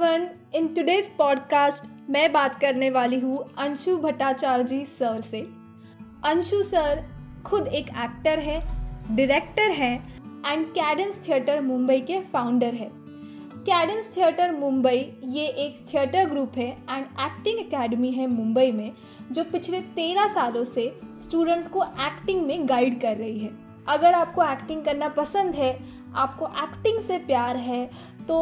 Everyone in today's podcast मैं बात करने वाली हूँ अंशु भट्टाचार्य जी सर से। अंशु सर खुद एक एक्टर है डायरेक्टर है एंड कैडेंस थिएटर मुंबई के फाउंडर है। कैडेंस थिएटर मुंबई ये एक थिएटर ग्रुप है एंड एक्टिंग एकेडमी है मुंबई में, जो पिछले तेरह सालों से स्टूडेंट्स को एक्टिंग में गाइड कर रही है। अगर आपको एक्टिंग करना पसंद है, आपको एक्टिंग से प्यार है तो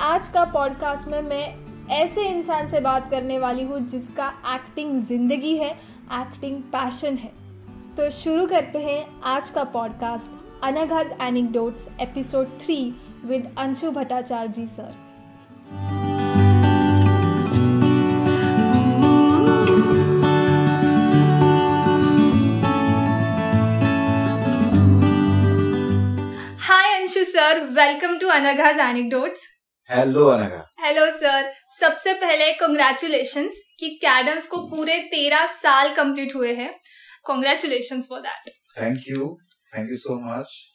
आज का पॉडकास्ट में मैं ऐसे इंसान से बात करने वाली हूँ जिसका एक्टिंग ज़िंदगी है एक्टिंग पैशन है। तो शुरू करते हैं आज का podcast Anagha's anecdotes episode three with Anshu Bhattacharya ji sir hi Anshu sir welcome to Anagha's anecdotes hello Anagha hello sir सबसे पहले कंग्रेचुलेशन कि कैडेंस को पूरे तेरह साल कंप्लीट हुए हैं। Congratulation for that thank you thank you so much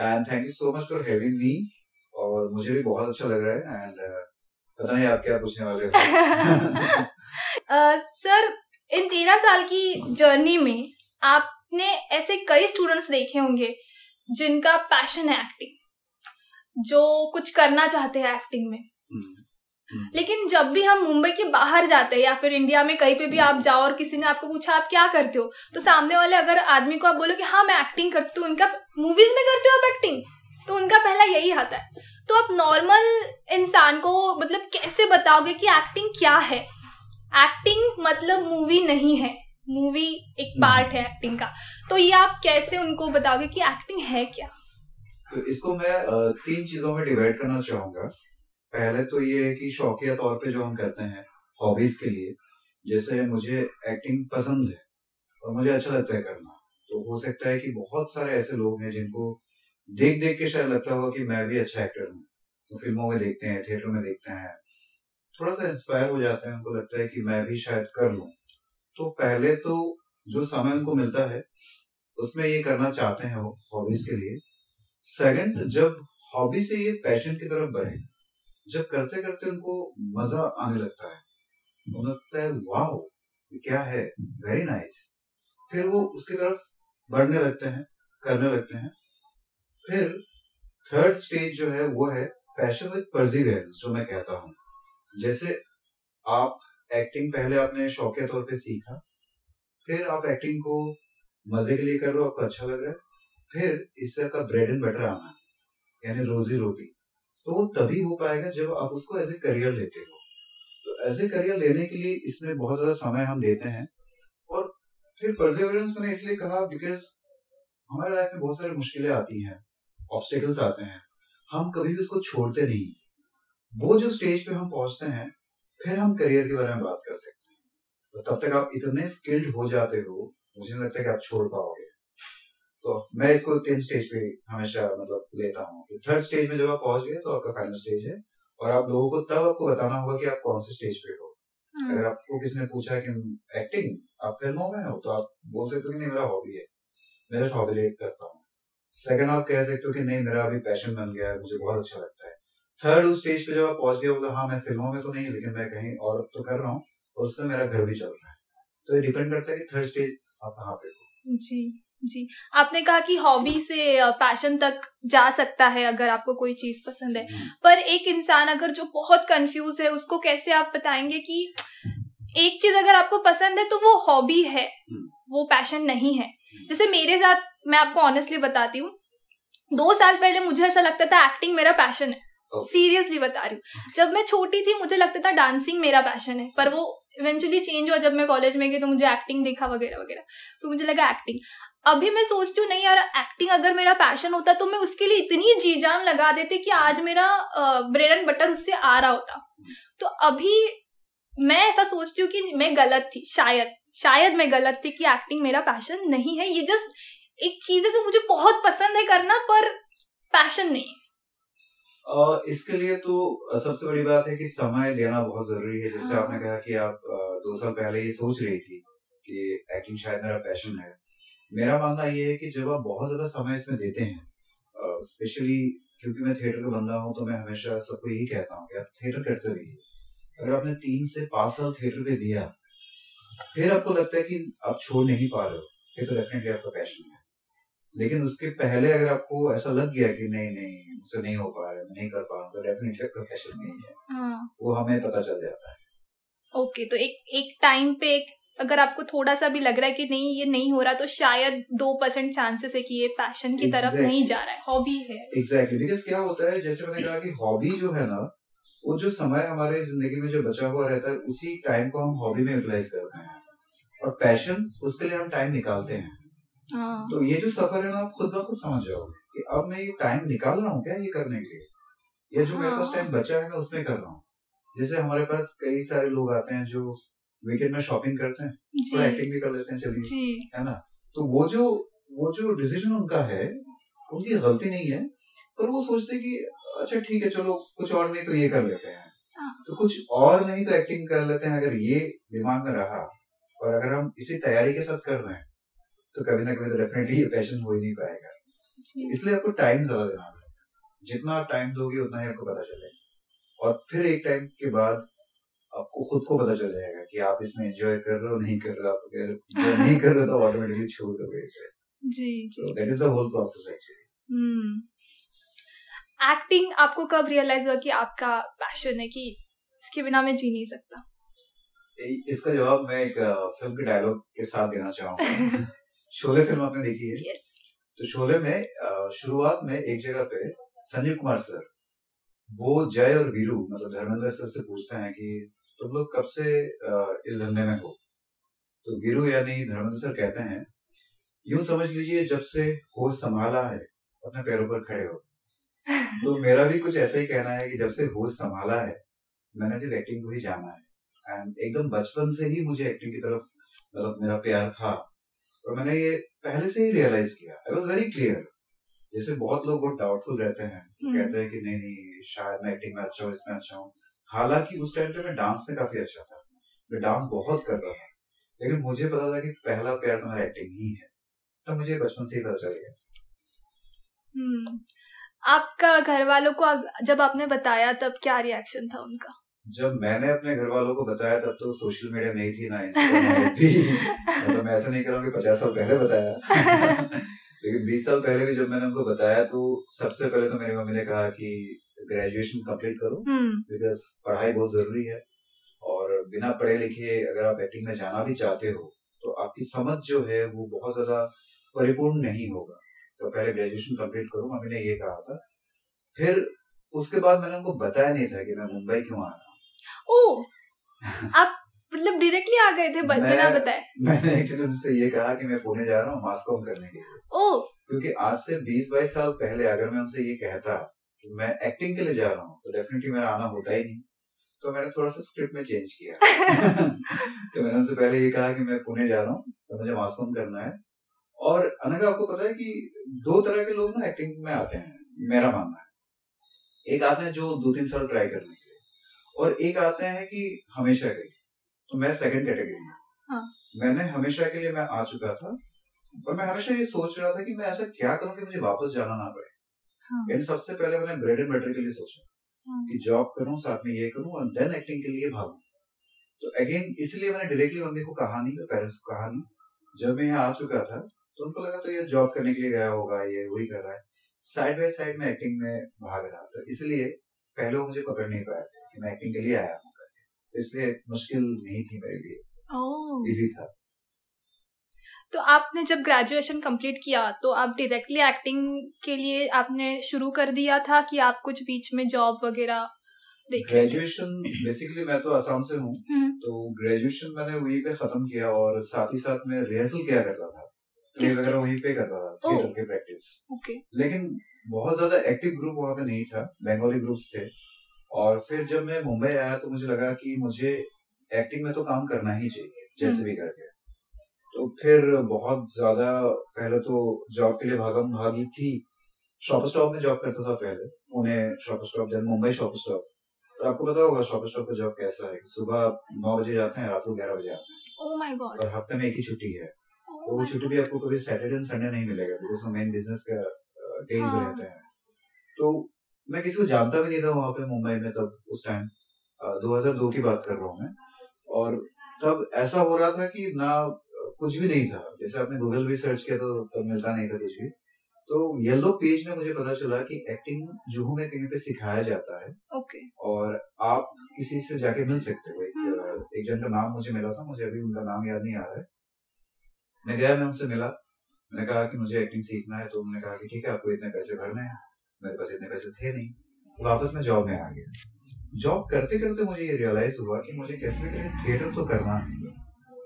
and thank you so much for having me और मुझे भी बहुत अच्छा लग रहा है। एंड uh, पता नहीं आप क्या पूछने वाले हो। सर uh, इन तेरह साल की जर्नी में आपने ऐसे कई स्टूडेंट्स देखे होंगे जिनका पैशन है एक्टिंग जो कुछ करना चाहते हैं एक्टिंग में। हम्म, हम्म। लेकिन जब भी हम मुंबई के बाहर जाते हैं या फिर इंडिया में कहीं पे भी आप जाओ और किसी ने आपको पूछा आप क्या करते हो? तो सामने वाले अगर आदमी को आप बोलो कि हाँ मैं एक्टिंग करती हूँ उनका मूवीज़ में करते हो आप एक्टिंग तो उनका पहला यही आता है। तो आप नॉर्मल इंसान को मतलब कैसे बताओगे कि एक्टिंग क्या है? एक्टिंग मतलब मूवी नहीं है। मूवी एक पार्ट हम्म। है एक्टिंग का। तो ये आप कैसे उनको बताओगे कि एक्टिंग है क्या? तो इसको मैं तीन चीज़ों में डिवाइड करना चाहूँगा। पहले तो ये है कि शौकिया तौर पे जो हम करते हैं हॉबीज के लिए, जैसे मुझे एक्टिंग पसंद है और मुझे अच्छा लगता है करना। तो हो सकता है कि बहुत सारे ऐसे लोग हैं जिनको देख देख के शायद लगता होगा कि मैं भी अच्छा एक्टर हूँ। तो फ़िल्मों में देखते हैं थिएटर में देखते हैं। थोड़ा सा इंस्पायर हो जाते हैं, उनको लगता है कि मैं भी शायद कर लू। तो पहले तो जो समय उनको मिलता है, उसमें ये करना चाहते हैं हॉबीज के लिए। सेकंड जब हॉबी से ये पैशन की तरफ़ बढ़े, जब करते करते उनको मज़ा आने लगता है उन्हें लगता है वाह क्या है? वेरी नाइस फिर वो उसकी तरफ़ बढ़ने लगते हैं, करने लगते हैं। फिर थर्ड स्टेज जो है, वो है पैशन विद परजिवेरेंस जो मैं कहता हूँ। जैसे आप एक्टिंग पहले आपने शौकिया तौर पे सीखा, फिर आप एक्टिंग को मज़े के लिए कर रहे हो, आपको अच्छा लग रहा है फिर इससे का ब्रेड एंड बटर आना, यानी रोजी रोटी तो वो तभी हो पाएगा जब आप उसको एज ए करियर लेते हो। तो एज ए करियर लेने के लिए इसमें बहुत ज़्यादा समय हम देते हैं और फिर परसिवरेंस मैंने इसलिए कहा बिकॉज़ हमारे लाइफ में बहुत सारी मुश्किलें आती हैं ऑब्स्टिकल्स आते हैं, हम कभी भी उसको छोड़ते नहीं। वो जो स्टेज पे हम पहुँचते हैं, फिर हम करियर के बारे में बात कर सकते हैं। तो तब तक आप इतने स्किल्ड हो जाते हो, मुझे नहीं लगता कि आप छोड़ पाओगे। तो मैं इसको तीन स्टेज पे हमेशा मतलब लेता हूँ कि थर्ड स्टेज में जब आप पहुँच गए तो आपका फाइनल स्टेज है और आप लोगों को तब आपको बताना होगा कि आप कौन से स्टेज पे हो। हाँ। अगर आपको किसी ने पूछा कि एक्टिंग आप फ़िल्मों में हो तो आप बोल सकते हो कि नहीं मेरा हॉबी है। मेरा हॉबी ले करता हूँ। सेकंड आप कह सकते हो कि नहीं मेरा अभी पैशन बन गया है मुझे बहुत अच्छा लगता है। थर्ड उस स्टेज पे जब आप पहुँच गए बोला हाँ मैं फ़िल्मों में तो नहीं लेकिन मैं कहीं और तो कर रहा हूँ और उससे मेरा घर भी चल रहा है। तो ये डिपेंड करता है कि थर्ड स्टेज आप कहाँ पे हो। जी। जी। आपने कहा कि हॉबी से पैशन तक जा सकता है अगर आपको कोई चीज़ पसंद है। हम्म। पर एक इंसान अगर जो बहुत कंफ्यूज है उसको कैसे आप बताएँगे कि एक चीज़ अगर आपको पसंद है तो वो हॉबी है हम्म। वो पैशन नहीं है। जैसे मेरे साथ मैं आपको ऑनेस्टली बताती हूँ दो साल पहले मुझे ऐसा लगता था एक्टिंग मेरा पैशन है। सीरियसली बता रही हूँ। जब मैं छोटी थी मुझे लगता था डांसिंग मेरा पैशन है पर वो इवेंचुअली चेंज हुआ जब मैं कॉलेज में गई तो मुझे एक्टिंग देखा वगैरह वगैरह। तो मुझे लगा एक्टिंग अभी मैं सोचती हूँ नहीं यार एक्टिंग अगर मेरा पैशन होता तो मैं उसके लिए इतनी जी जान लगा देती कि आज मेरा ब्रेड एंड बटर उससे आ रहा होता। तो अभी मैं ऐसा सोचती हूँ कि मैं गलत थी शायद शायद मैं गलत थी कि एक्टिंग मेरा पैशन नहीं है। ये जस्ट एक चीज़ है जो मुझे बहुत पसंद है करना पर पैशन नहीं। Uh, इसके लिए तो सबसे बड़ी बात है कि समय देना बहुत ज़रूरी है। जैसे हाँ. आपने कहा कि आप दो साल पहले ये सोच रही थी कि एक्टिंग शायद मेरा पैशन है। मेरा मानना ये है कि जब आप बहुत ज़्यादा समय इसमें देते हैं स्पेशली क्योंकि मैं थिएटर का बंदा हूँ तो मैं हमेशा सबको यही कहता हूँ कि आप थिएटर करते रहिए। अगर आपने तीन से पाँच साल थिएटर पे दिया फिर आपको लगता है कि आप छोड़ नहीं पा रहे हो फिर तो डेफिनेटली आपका पैशन है। लेकिन उसके पहले अगर आपको ऐसा लग गया कि नहीं नहीं मुझसे नहीं हो पा रहा है नहीं कर पा रहा हूँ तो डेफिनेटली आपका पैशन नहीं है। हाँ. वो हमें पता चल जाता है। ओके okay, तो एक एक टाइम पे एक अगर आपको थोड़ा सा भी लग रहा है कि नहीं ये नहीं हो रहा तो शायद दो परसेंट चांसेस है कि ये पैशन की exactly. तरफ़ नहीं जा रहा है। हॉबी है। एग्जैक्टली बिकॉज़ क्या होता है जैसे मैंने कहा कि हॉबी जो है ना वो जो समय हमारे ज़िंदगी में जो बचा हुआ रहता है उसी टाइम को हम हॉबी में यूटिलाइज करते हैं। और पैशन उसके लिए हम टाइम निकालते हैं। हाँ। तो ये जो सफ़र है ना आप खुद ब खुद समझ जाओ कि अब मैं ये टाइम निकाल रहा हूँ क्या ये करने के लिए? या जो मेरे पास टाइम हाँ। बचा है मैं उसमें कर रहा हूँ। जैसे हमारे पास कई सारे लोग आते हैं जो वीकेंड में शॉपिंग करते हैं तो एक्टिंग भी कर लेते हैं चलिए है ना? तो वो जो वो जो डिसीज़न उनका है उनकी गलती नहीं है पर वो सोचते कि अच्छा ठीक है चलो कुछ और नहीं तो ये कर लेते हैं। हाँ। तो कुछ और नहीं तो एक्टिंग कर लेते हैं अगर ये दिमाग में रहा और अगर हम इसी तैयारी के साथ कर रहे हैं तो कभी ना कभी तो डेफिनेटली ये पैशन हो ही नहीं पाएगा। इसलिए आपको टाइम ज़्यादा देना पड़ेगा। जितना आप टाइम दोगे उतना ही आपको पता चलेगा। और फिर एक टाइम के बाद आपको खुद को पता चल जाएगा कि आप इसमें एंजॉय कर रहे हो नहीं कर रहे हो आप अगर नहीं कर रहे हो तो ऑटोमेटिकली छोड़ दोगे इसे। जी जी। That is the whole process actually acting आपको कब रियलाइज़ हुआ कि आपका पैशन है कि इसके बिना मैं जी नहीं सकता? इसका जवाब मैं एक फ़िल्म के डायलॉग के साथ देना चाहूँगा। शोले फ़िल्म आपने देखी है? Yes. तो शोले में शुरुआत में एक जगह पे संजीव कुमार सर वो जय और वीरू मतलब धर्मेंद्र सर से पूछते हैं कि तुम लोग कब से इस धंधे में हो? तो वीरू यानी धर्मेंद्र सर कहते हैं यूँ समझ लीजिए जब से होश संभाला है अपने पैरों पर खड़े हो। तो मेरा भी कुछ ऐसा ही कहना है कि जब से होश संभाला है मैंने सिर्फ़ एक्टिंग को ही जाना है। एंड एकदम बचपन से ही मुझे एक्टिंग की तरफ़ मतलब मेरा प्यार था। और मैंने ये पहले से ही रियलाइज़ किया। आई वॉज़ वेरी क्लियर जैसे बहुत लोग बहुत डाउटफुल रहते हैं हम्म। कहते हैं कि नहीं नहीं शायद मैं एक्टिंग में अच्छा हूँ इसमें अच्छा हूँ। हालाँकि उस टाइम पे मैं डांस में काफ़ी अच्छा था। मैं डांस बहुत कर रहा था। लेकिन मुझे पता था कि पहला प्यार तो मेरा एक्टिंग ही है। तो मुझे बचपन से ही पता चल गया। हम्म। आपका घर वालों को जब आपने बताया तब क्या रिएक्शन था उनका? जब मैंने अपने घर वालों को बताया तब तो सोशल मीडिया नहीं थी ना भी। मतलब मैं ऐसा नहीं करूँगी पचास साल पहले बताया। लेकिन बीस साल पहले भी जब मैंने उनको बताया तो सबसे पहले तो मेरी मम्मी ने कहा कि ग्रेजुएशन कंप्लीट करो बिकॉज़ हम्म। पढ़ाई बहुत ज़रूरी है। और बिना पढ़े लिखे अगर आप एक्टिंग में जाना भी चाहते हो तो आपकी समझ जो है वो बहुत ज़्यादा परिपूर्ण नहीं होगा। तो पहले ग्रेजुएशन कंप्लीट करो मम्मी ने ये कहा था। फिर उसके बाद मैंने उनको बताया नहीं था कि मैं मुंबई क्यों आ रहा हूँ। आप मतलब डायरेक्टली आ गए थे बिना बताए। मैंने एक्चुअली उनसे ये कहा कि मैं पुणे जा रहा हूँ मास कॉम करने के लिए। ओ। क्योंकि आज से बीस बाईस साल पहले अगर मैं उनसे ये कहता कि मैं एक्टिंग के लिए जा रहा हूँ तो डेफिनेटली मेरा आना होता ही नहीं। तो मैंने थोड़ा सा स्क्रिप्ट में चेंज किया। तो मैंने उनसे पहले ये कहा कि मैं पुणे जा रहा हूँ तो मुझे मास कॉम करना है। और अनगा आपको पता है कि दो तरह के लोग ना एक्टिंग में आते हैं मेरा मानना है। एक आते हैं जो दो तीन साल ट्राई करने के लिए और एक आते हैं कि हमेशा के लिए। तो मैं सेकंड कैटेगरी में। हाँ. मैंने हमेशा के लिए मैं आ चुका था और मैं हमेशा ये सोच रहा था कि मैं ऐसा क्या करूँ कि मुझे वापस जाना ना पड़े। हाँ. सबसे पहले मैंने ब्रेड एंड बटर के लिए सोचा हाँ. कि जॉब करूँ साथ में ये करूँ और देन एक्टिंग के लिए भागू। तो अगेन इसलिए मैंने डायरेक्टली मम्मी को कहा नहीं पेरेंट्स को कहा नहीं। जब मैं यहाँ आ चुका था तो उनको लगा तो ये जॉब करने के लिए गया होगा ये वही कर रहा है। साइड बाय साइड में एक्टिंग में भाग रहा था। इसलिए पहले वो मुझे पकड़ नहीं पाया था कि मैं एक्टिंग के लिए आया हूँ इसलिए मुश्किल नहीं थी मेरे लिए। इजी था। तो आपने जब ग्रेजुएशन कंप्लीट किया तो आप डायरेक्टली एक्टिंग के लिए आपने शुरू कर दिया था कि आप कुछ बीच में जॉब वगैरह ग्रेजुएशन बेसिकली मैं तो आसाम से हूँ हम्म। तो ग्रेजुएशन मैंने वहीं पे खत्म किया और साथ ही साथ में रिहर्सल किया करता था। वगैरह वहीं पे करता था थिएटर के प्रैक्टिस ओके लेकिन बहुत ज़्यादा एक्टिव ग्रुप वहाँ पे नहीं था बंगाली ग्रुप्स थे। और फिर जब मैं मुंबई आया तो मुझे लगा कि मुझे एक्टिंग में तो काम करना ही चाहिए जैसे हम्म। भी करके। तो फिर बहुत ज़्यादा पहले तो जॉब के लिए भागम भागी थी। शॉप स्टॉप में जॉब करता था पहले। Pune shop stop then Mumbai shop stop तो आपको पता होगा शॉप स्टॉप का जॉब कैसा है? सुबह नौ बजे जाते हैं रात को ग्यारह बजे आते हैं। Oh my God. और हफ़्ते में एक ही छुट्टी है। Oh तो वो छुट्टी भी आपको कभी सैटरडे एंड संडे नहीं मिलेगा बिकॉज़ मेन बिज़नेस का डेज़ रहते हैं। तो मैं किसी को जानता भी नहीं था वहाँ पे मुंबई में तब उस टाइम 2002 की बात कर रहा हूँ मैं। और तब ऐसा हो रहा था कि ना कुछ भी नहीं था। जैसे आपने गूगल भी सर्च किया तो तब मिलता नहीं था कुछ भी। तो येलो पेज में मुझे पता चला कि एक्टिंग जुहू में कहीं पे सिखाया जाता है। ओके और आप किसी से जाके मिल सकते हो। एक, हम्म। एक जन का नाम मुझे मिला था मुझे अभी उनका नाम याद नहीं आ रहा है। मैं गया मैं उनसे मिला। मैंने कहा कि मुझे एक्टिंग सीखना है तो उन्होंने कहा कि ठीक है आपको इतने पैसे भरने हैं। मेरे पास इतने पैसे थे नहीं। वापस मैं जॉब में आ गया। जॉब करते करते मुझे ये रियलाइज़ हुआ कि मुझे कैसे करके थिएटर तो करना है।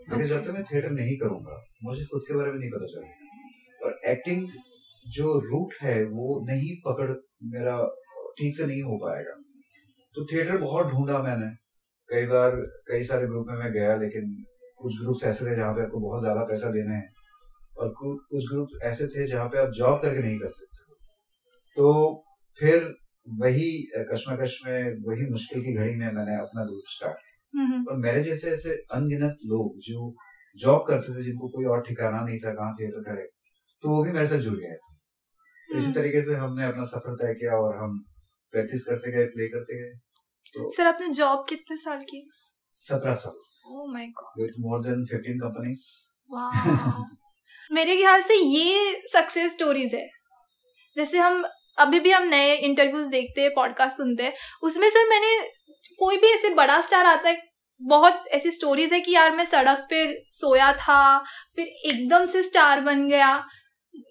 क्योंकि जब तक मैं थिएटर नहीं करूँगा। मुझे खुद के बारे में नहीं पता चलेगा। और एक्टिंग जो रूट है वो नहीं पकड़ मेरा ठीक से नहीं हो पाएगा। तो थिएटर बहुत ढूंढा मैंने। कई बार कई सारे ग्रुप में मैं गया लेकिन कुछ ग्रुप्स ऐसे थे जहाँ पे आपको बहुत ज़्यादा पैसा देने हैं। और कुछ ग्रुप ऐसे थे जहाँ पे आप जॉब करके नहीं कर सकते। तो फिर वही कश्मकश में वही मुश्किल की घड़ी में मैंने अपना ग्रुप स्टार्ट किया। और मेरे जैसे ऐसे अनगिनत लोग जो जॉब करते थे जिनको कोई और ठिकाना नहीं था कहाँ थिएटर करे तो वो भी मेरे साथ जुड़ गए थे। तो इसी हम्म। तरीके से हमने अपना सफ़र तय किया और हम प्रैक्टिस करते गए प्ले करते गए। तो सर आपने जॉब कितने साल की? सत्रह साल। ओह my God with more than fifteen companies मेरे ख्याल से ये सक्सेस स्टोरीज है। जैसे हम अभी भी हम नए इंटरव्यूज़ देखते हैं पॉडकास्ट सुनते हैं उसमें सर मैंने कोई भी ऐसे बड़ा स्टार आता है बहुत ऐसी स्टोरीज है कि यार मैं सड़क पे सोया था फिर एकदम से स्टार बन गया।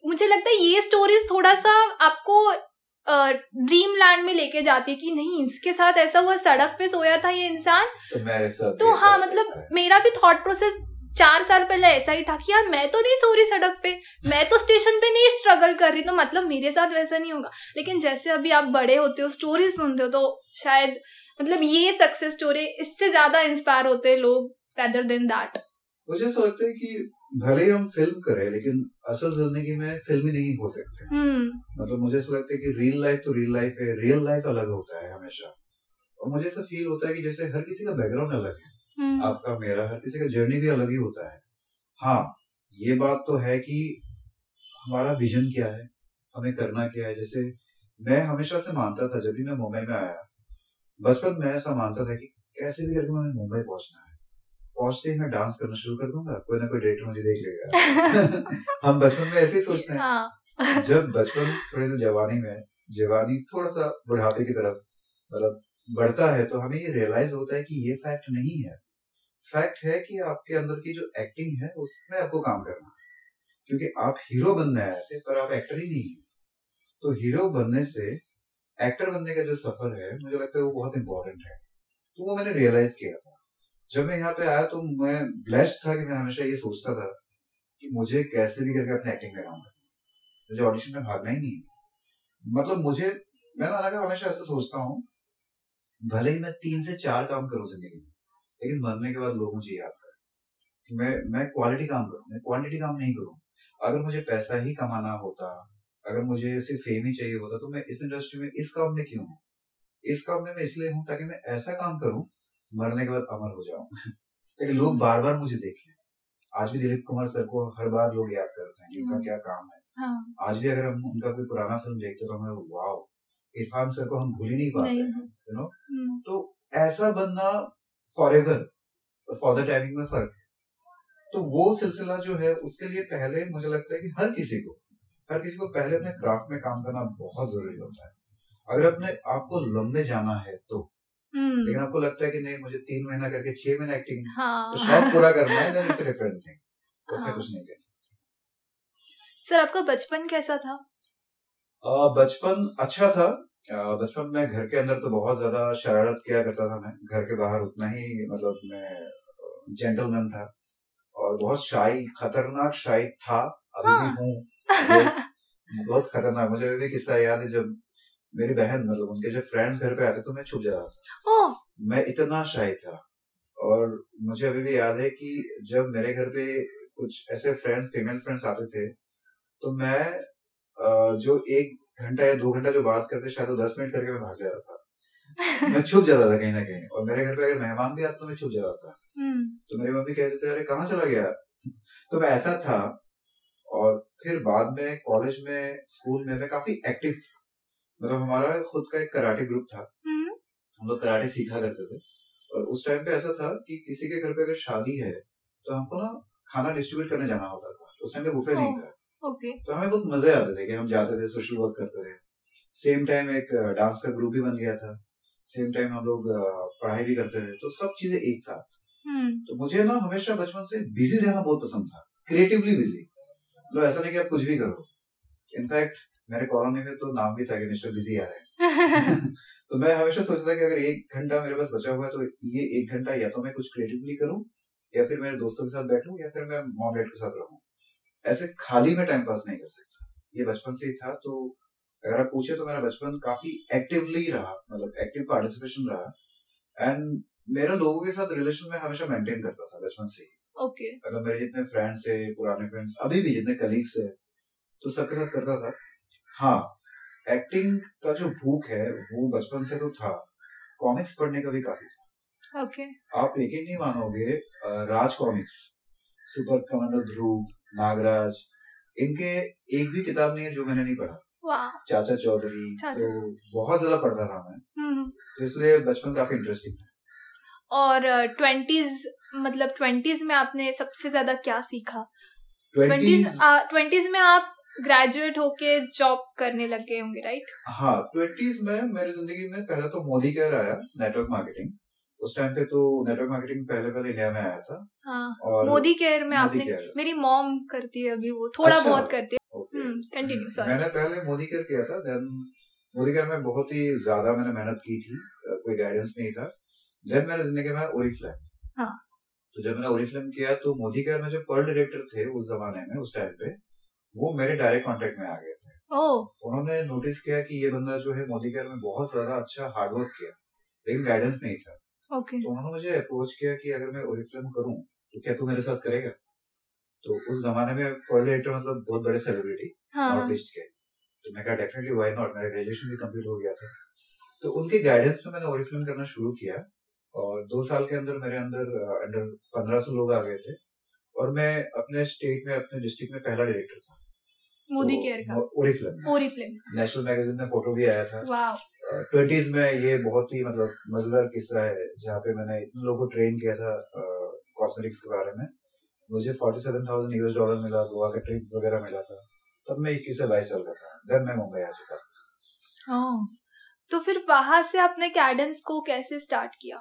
मुझे लगता है ये स्टोरीज थोड़ा सा आपको ड्रीम लैंड में लेके जाती है कि नहीं इसके साथ ऐसा हुआ सड़क पे सोया था ये इंसान। तो मेरे साथ तो हाँ मतलब मेरा भी थॉट प्रोसेस चार साल पहले ऐसा ही था कि यार मैं तो नहीं सो रही सड़क पे मैं तो स्टेशन पे नहीं स्ट्रगल कर रही तो मतलब मेरे साथ वैसा नहीं होगा। लेकिन जैसे अभी आप बड़े होते हो स्टोरी सुनते हो तो शायद मतलब ये सक्सेस स्टोरी इससे ज़्यादा इंस्पायर होते हैं लोग रेदर देन दैट मुझे ऐसा लगता है कि भले ही हम फ़िल्म करें लेकिन असल ज़िंदगी में फ़िल्म ही नहीं हो सकते। हम्म। मतलब मुझे ऐसा लगता है कि रियल लाइफ तो रियल लाइफ है रियल लाइफ अलग होता है हमेशा। और मुझे ऐसा फील होता है कि जैसे हर किसी का बैकग्राउंड अलग है। हम्म। आपका मेरा हर किसी का जर्नी भी अलग ही होता है। हाँ ये बात तो है कि हमारा विजन क्या है हमें करना क्या है। जैसे मैं हमेशा से मानता था जब भी मैं मुंबई में आया बचपन में ऐसा मानता था कि कैसे भी करके मुझे मुंबई पहुँचना है। पहुँचते ही मैं डांस करना शुरू कर दूँगा कोई ना कोई डायरेक्टर मुझे देख लेगा। हम बचपन में ऐसे ही सोचते हैं। हाँ। जब बचपन थोड़े से जवानी में जवानी थोड़ा सा बुढ़ापे की तरफ़ मतलब बढ़ता है तो हमें ये रियलाइज़ होता है कि ये फैक्ट नहीं है। फैक्ट है कि आपके अंदर की जो एक्टिंग है उसमें आपको काम करना क्योंकि आप हीरो बनने आए थे पर आप एक्टर ही नहीं है। तो हीरो बनने से एक्टर बनने का जो सफ़र है, मुझे लगता है वो बहुत इंपॉर्टेंट है। तो वो मैंने रियलाइज़ किया था। जब मैं यहाँ पे आया तो मैं ब्लेस्ड था कि मैं हमेशा ये सोचता था कि मुझे कैसे भी करके अपने एक्टिंग में करना मुझे ऑडिशन में भागना ही नहीं है। मतलब मुझे, मैं ना अगर हमेशा ऐसा सोचता हूँ, भले ही मैं तीन से चार काम करूँ ज़िंदगी में, लेकिन मरने के बाद लोग मुझे याद करें मैं मैं क्वालिटी काम करूँ, मैं क्वांटिटी काम नहीं करूँ। अगर मुझे पैसा ही कमाना होता अगर मुझे सिर्फ़ फेम ही चाहिए होता तो मैं इस इंडस्ट्री में इस काम में क्यों? हूँ इस काम में मैं इसलिए हूँ ताकि मैं ऐसा काम करूँ मरने के बाद अमर हो जाऊँ। ताकि लोग बार बार मुझे देखें। आज भी दिलीप कुमार सर को हर बार लोग याद करते हैं कि उनका हाँ। क्या काम है। हाँ। आज भी अगर हम उनका कोई पुराना फ़िल्म देखते तो हमें वाओ इरफान सर को हम भूल ही नहीं पाते यू नो हम्म। तो ऐसा बनना forever for the timing में फ़र्क है। तो वो सिलसिला जो है उसके लिए पहले मुझे लगता है कि हर किसी को हर किसी को पहले अपने क्राफ्ट में काम करना बहुत ज़रूरी होता है। अगर अपने आपको लंबे जाना है तो। हम्म। लेकिन आपको लगता है कि नहीं मुझे तीन महीना करके छह महीना एक्टिंग हाँ। तो शौक पूरा करना है देन इट्स डिफरेंट थिंग उसमें हाँ। कुछ नहीं कर सर आपका बचपन कैसा था? बचपन अच्छा था। बचपन में घर के अंदर तो बहुत ज़्यादा शरारत किया करता था मैं। घर के बाहर उतना ही मतलब मैं जेंटलमैन था। और बहुत शाही खतरनाक शाही था। अभी हाँ। भी हूँ। बहुत खतरनाक। मुझे अभी भी किस्सा याद है जब मेरी बहन मतलब उनके जब फ्रेंड्स घर पे आते तो मैं छुप जाता था। मैं इतना शाही था। और मुझे अभी भी याद है कि जब मेरे घर पे कुछ ऐसे फ्रेंड्स फीमेल फ्रेंड्स आते थे तो मैं जो एक घंटा या दो घंटा जो बात करते शायद वो दस मिनट करके मैं भाग जाता था। मैं छुप जाता था कहीं ना कहीं। और मेरे घर पे अगर मेहमान भी आते तो मैं छुप जाता था। हम्म। तो मेरी मम्मी कहते थे अरे कहाँ चला गया? तो मैं ऐसा था और फिर बाद में कॉलेज में स्कूल में मैं काफ़ी एक्टिव था। मतलब हमारा खुद का एक कराटे ग्रुप था। हम्म, हम लोग कराटे सीखा करते थे। और उस टाइम पे ऐसा था कि किसी के घर पे अगर शादी है तो हमको ना खाना डिस्ट्रीब्यूट करने जाना होता था। उस टाइम पे बुफे नहीं था। ओके तो हमें बहुत मज़े आते थे कि हम जाते थे सोशल वर्क करते थे। सेम टाइम एक डांस का ग्रुप भी बन गया था। सेम टाइम हम लोग पढ़ाई भी करते थे। तो सब चीज़ें एक साथ। हम्म। तो मुझे ना हमेशा बचपन से बिज़ी रहना बहुत पसंद था। क्रिएटिवली बिज़ी मतलब ऐसा नहीं कि आप कुछ भी करो। इनफैक्ट मेरे कॉलोनी में तो नाम भी था कि बिज़ी आ रहे हैं। तो मैं हमेशा सोचता था कि अगर एक घंटा मेरे पास बचा हुआ है तो ये एक घंटा या तो मैं कुछ क्रिएटिवली करूँ या फिर मेरे दोस्तों के साथ बैठूं या फिर मैं मॉम डैड के साथ रहूँ। ऐसे खाली में टाइम पास नहीं कर सकता। ये बचपन से ही था तो अगर आप पूछे तो मेरा बचपन काफ़ी एक्टिवली रहा मतलब एक्टिव पार्टिसिपेशन रहा। एंड मेरा लोगों के साथ रिलेशन में हमेशा मेंटेन करता था बचपन से ही। ओके मतलब मेरे जितने फ्रेंड्स थे पुराने फ्रेंड्स अभी भी जितने कलीग्स है तो सबके साथ करता था। हाँ एक्टिंग का जो भूख है वो बचपन से तो था। कॉमिक्स पढ़ने का भी काफ़ी था। ओके आप यकीन नहीं मानोगे Raj Comics Super Commander Dhruv Nagraj इनके एक भी किताब नहीं है जो मैंने नहीं पढ़ा। वाह चाचा चौधरी तो बहुत ज़्यादा पढ़ता था मैं। हम्म। तो इसलिए बचपन काफ़ी इंटरेस्टिंग था। और ट्वेंटीज मतलब ट्वेंटीज में आपने सबसे ज़्यादा क्या सीखा? ट्वेंटीज ट्वेंटीज में आप ग्रेजुएट होके जॉब करने लग गए होंगे राइट हाँ ट्वेंटीज में मेरी ज़िंदगी में पहले तो मोदी केयर आया नेटवर्क मार्केटिंग उस टाइम पे तो नेटवर्क मार्केटिंग पहले पहले इंडिया में आया था। हाँ और मोदी केयर में आपने केयर। मेरी मॉम करती है अभी वो थोड़ा अच्छा। बहुत करती है। हम्म कंटिन्यू सॉरी मैंने पहले मोदी केयर किया था देन मोदी केयर में बहुत ही ज़्यादा मैंने मेहनत की थी कोई गाइडेंस नहीं था। देन मेरे ज़िंदगी में ओरिफ्लेम हाँ। तो जब मैंने ओरिफ्लेम किया तो मोदी केयर में जो पर्ल डायरेक्टर थे उस जमाने में उस टाइम पे वो मेरे डायरेक्ट कांटेक्ट में आ गए थे। उन्होंने नोटिस किया कि ये बंदा जो है मोदी केयर में बहुत ज़्यादा अच्छा हार्डवर्क किया लेकिन गाइडेंस नहीं था। ओके तो उन्होंने मुझे अप्रोच किया कि अगर मैं ओरिफ्लेम करूँ तो क्या तू मेरे साथ करेगा? तो उस जमाने में पर्ल डायरेक्टर मतलब बहुत बड़े सेलिब्रिटी हाँ। हाँ नॉर्थ ईस्ट के। तो मैं कहा डेफिनेटली वाई नॉट मेरा ग्रेजुएशन भी कंप्लीट हो गया था। तो उनके गाइडेंस में मैंने ओरिफ्लेम करना शुरू किया। और दो साल के अंदर मेरे अंदर अंडर पंद्रह सौ लोग आ गए थे और मैं अपने स्टेट में अपने डिस्ट्रिक्ट में पहला डायरेक्टर था। मोदी तो केयर का। ओरिफ्लेम में। ओरिफ्लेम नेशनल मैगजीन में फ़ोटो भी आया था। ट्वेंटीज में ये बहुत ही मतलब मज़ेदार किस्सा है जहाँ पे मैंने इतने लोगों को ट्रेन किया था कॉस्मेटिक्स के बारे में। मुझे forty seven thousand US dollar मिला गोवा का ट्रिप वगैरह मिला था। तब मैं इक्कीस से बाईस साल का था। देन मैं मुंबई आ चुका। था तो फिर वहाँ से आपने कैडेंस को कैसे स्टार्ट किया?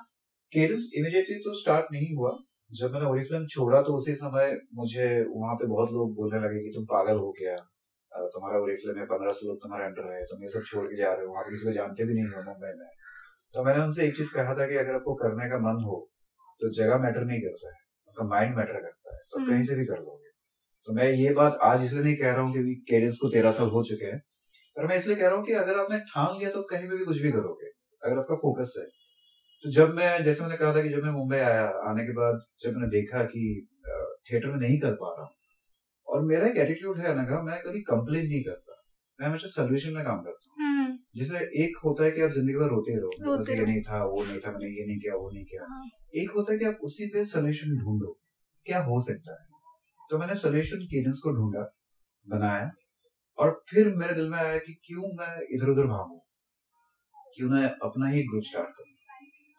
केडेंस इमिडिएटली तो स्टार्ट नहीं हुआ। जब मैंने ओरिफ्लेम छोड़ा तो उसी समय मुझे वहाँ पे बहुत लोग बोलने लगे कि तुम पागल हो क्या? अ, तुम्हारा ओरिफ्लेम में पंद्रह सौ लोग तुम्हारे अंडर रहे तुम ये सब छोड़ के जा रहे हो वहाँ किसी को जानते भी नहीं हो मुंबई में। तो मैंने उनसे एक चीज़ कहा था कि अगर आपको करने का मन हो तो जगह मैटर नहीं करता है आपका माइंड मैटर करता है तो आप हम्म। कहीं से भी कर लोगे। तो मैं ये बात आज इसलिए नहीं कह रहा हूँ क्योंकि केडेंस को तेरह साल हो चुके हैं पर मैं इसलिए कह रहा हूँ कि अगर आपने ठान लिया तो कहीं पे भी कुछ भी करोगे अगर आपका फोकस है। तो जब मैं जैसे मैंने कहा था कि जब मैं मुंबई आया आने के बाद जब मैंने देखा कि थिएटर में नहीं कर पा रहा हूँ और मेरा एक एटीट्यूड है ना मैं कभी कंप्लेन नहीं करता। मैं हमेशा सोल्यूशन में काम करता हूँ। हम्म। जैसे एक होता है कि आप ज़िंदगी भर रोते रहो ये नहीं था वो नहीं था मैंने ये नहीं किया वो नहीं किया। हाँ। एक होता है कि आप उसी पे सोल्यूशन ढूंढो क्या हो सकता है। तो मैंने सोल्यूशन केडेंस को ढूंढा बनाया और फिर मेरे दिल में आया कि क्यों मैं इधर उधर भागू? क्यों मैं अपना ही ग्रुप स्टार्ट करूँ?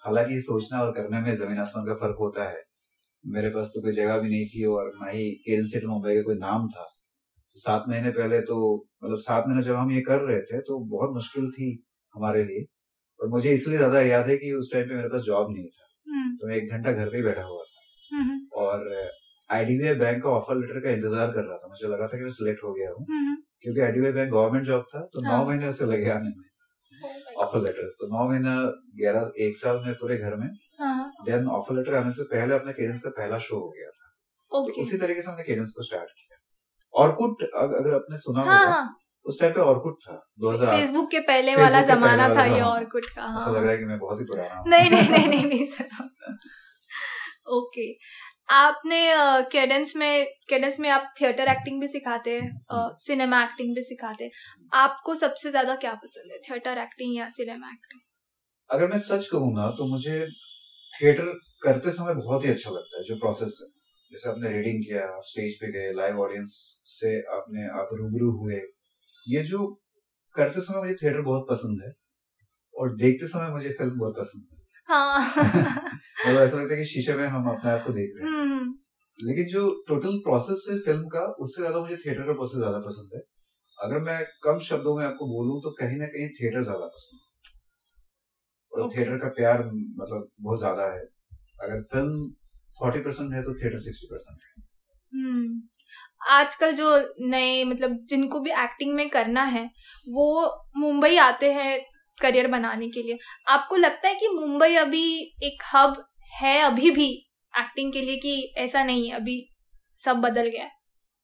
हालाँकि सोचना और करने में ज़मीन आसमान का फ़र्क होता है। मेरे पास तो कोई जगह भी नहीं थी और ना ही केडेंस थिएटर मुंबई का कोई नाम था। सात महीने पहले तो मतलब सात महीने जब हम ये कर रहे थे तो बहुत मुश्किल थी हमारे लिए। और मुझे इसलिए ज़्यादा याद है कि उस टाइम पे मेरे पास जॉब नहीं था। हम्म। तो मैं एक घंटा घर पे ही बैठा हुआ था। हम्म और आईडीबीआई बैंक का ऑफ़र लेटर का इंतज़ार कर रहा था। मुझे लगा था कि मैं सिलेक्ट हो गया हूँ। हम्म क्योंकि आईडीबीआई बैंक गवर्नमेंट जॉब था तो हाँ। नौ महीने उसे लगे आने में. ऑफ़र लेटर तो नौ महीना ग्यारह एक साल में पूरे घर में। देन ऑफ़र लेटर आने से पहले अपने केडेंस का पहला शो हो गया था। okay. तो उसी तरीके से हमने केडेंस को स्टार्ट किया। ऑर्कुट अग- अगर आपने सुना हाँ होगा हाँ। उस टाइम पे ऑर्कुट था 2008 फेसबुक के पहले Facebook वाला जमाना था ये। और कुछ का ऐसा हाँ। लग रहा है कि मैं बहुत ही पुराना हूँ। नहीं नहीं नहीं नहीं नहीं सुना। ओके आपने कैडेंस में कैडेंस में आप थिएटर एक्टिंग भी सिखाते हैं सिनेमा एक्टिंग भी सिखाते हैं। आपको सबसे ज़्यादा क्या पसंद है थिएटर एक्टिंग या सिनेमा एक्टिंग अगर मैं सच कहूँ ना तो मुझे थिएटर करते समय बहुत ही अच्छा लगता है जो प्रोसेस है। जैसे आपने रीडिंग किया आप स्टेज पे गए लाइव ऑडियंस से आपने आप रूबरू हुए। ये जो करते समय मुझे थिएटर बहुत पसंद है और देखते समय मुझे फ़िल्म बहुत पसंद है। हाँ। मतलब ऐसा लगता है कि शीशे में हम अपने आप को देख रहे हैं। हम्म, हम्म। लेकिन जो टोटल प्रोसेस है फ़िल्म का उससे ज़्यादा मुझे थिएटर का प्रोसेस ज़्यादा पसंद है। अगर मैं कम शब्दों में आपको बोलूँ तो कहीं ना कहीं थिएटर ज़्यादा पसंद है। और Okay. थिएटर का प्यार मतलब बहुत ज़्यादा है। अगर फ़िल्म फोर्टी परसेंट है तो थिएटर सिक्सटी परसेंट है। हम्म। आजकल जो नए मतलब जिनको भी एक्टिंग में करना है वो मुंबई आते हैं करियर बनाने के लिए। आपको लगता है कि मुंबई अभी एक हब है अभी भी एक्टिंग के लिए कि ऐसा नहीं है अभी सब बदल गया है?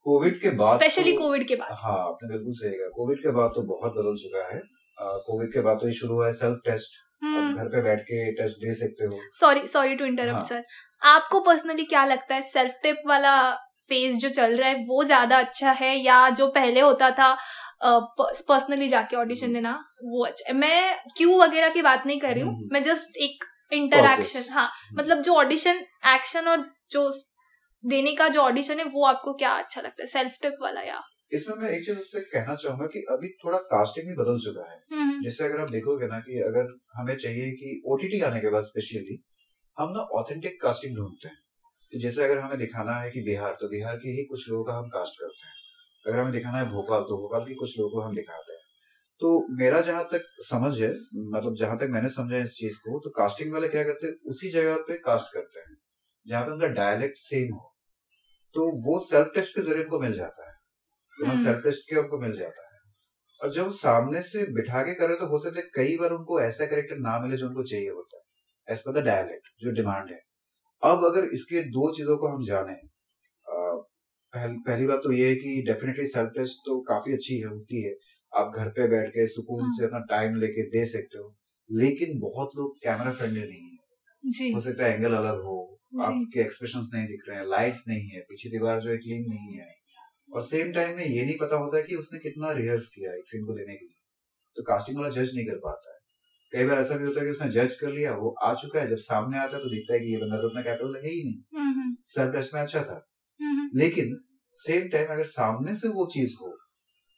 कोविड के बाद स्पेशली तो- कोविड के बाद। हाँ आपने बिल्कुल सही कहा। कोविड के बाद तो बहुत बदल चुका है। कोविड के बाद तो ये शुरू हुआ है सेल्फ टेस्ट हम्म। घर पे बैठ के टेस्ट दे सकते हो। Sorry sorry to. Interrupt sir आपको पर्सनली क्या लगता है? सेल्फ टेप वाला फ़ेज़ जो चल रहा है वो ज़्यादा अच्छा है या जो पहले होता था पर्सनली जाके ऑडिशन देना वो अच्छा मैं क्यू वगैरह की बात नहीं कर रही हूँ हम्म। मैं जस्ट एक इंटरक्शन हाँ मतलब जो ऑडिशन एक्शन और जो देने का जो ऑडिशन है वो आपको क्या अच्छा लगता है सेल्फ टिप वाला या? इसमें मैं एक चीज़ आपसे कहना चाहूँगा कि अभी थोड़ा कास्टिंग भी बदल चुका है। हम्म, जैसे अगर आप देखोगे ना कि अगर हमें चाहिए कि ओटीटी आने के बाद स्पेशली हम ना ऑथेंटिक कास्टिंग ढूंढते हैं। जैसे अगर हमें दिखाना है कि बिहार तो बिहार के ही कुछ लोगों का हम कास्ट करते हैं। अगर हमें दिखाना है भोपाल तो भोपाल के कुछ लोगों को हम दिखाते हैं। तो मेरा जहाँ तक समझ है मतलब जहाँ तक मैंने समझा इस चीज़ को तो कास्टिंग वाले क्या करते हैं उसी जगह पे कास्ट करते हैं जहाँ पे उनका डायलेक्ट सेम हो। तो वो सेल्फ टेस्ट के ज़रिए उनको मिल जाता है। हम्म। सेल्फ टेस्ट के उनको मिल जाता है। और जब सामने से बिठा के करे तो हो सकता है कई बार उनको ऐसा करेक्टर ना मिले जो उनको चाहिए होता है एज पर द डायलेक्ट जो डिमांड है। अब अगर इसके दो चीज़ों को हम जाने पहल, पहली बात तो ये है कि डेफिनेटली सेल्फ टेस्ट तो काफ़ी अच्छी है होती है। आप घर पे बैठ के सुकून हाँ। से अपना टाइम लेके दे सकते हो लेकिन बहुत लोग कैमरा फ्रेंडली नहीं है। जी। हो सकता है एंगल अलग हो आपके एक्सप्रेशन नहीं दिख रहे हैं लाइट्स नहीं है पीछे दीवार जो है क्लीन नहीं है। और सेम टाइम में ये नहीं पता होता कि उसने कितना रिहर्स किया एक सीन को देने के लिए। तो कास्टिंग वाला जज नहीं कर पाता है। कई बार ऐसा भी होता है कि उसने जज कर लिया वो आ चुका है जब सामने आता है तो दिखता है कि ये बंदा तो अपना कैपेबल है ही नहीं। हम्म, हम्म, सेल्फ टेस्ट में अच्छा था। हम्म, लेकिन सेम टाइम अगर सामने से वो चीज़ हो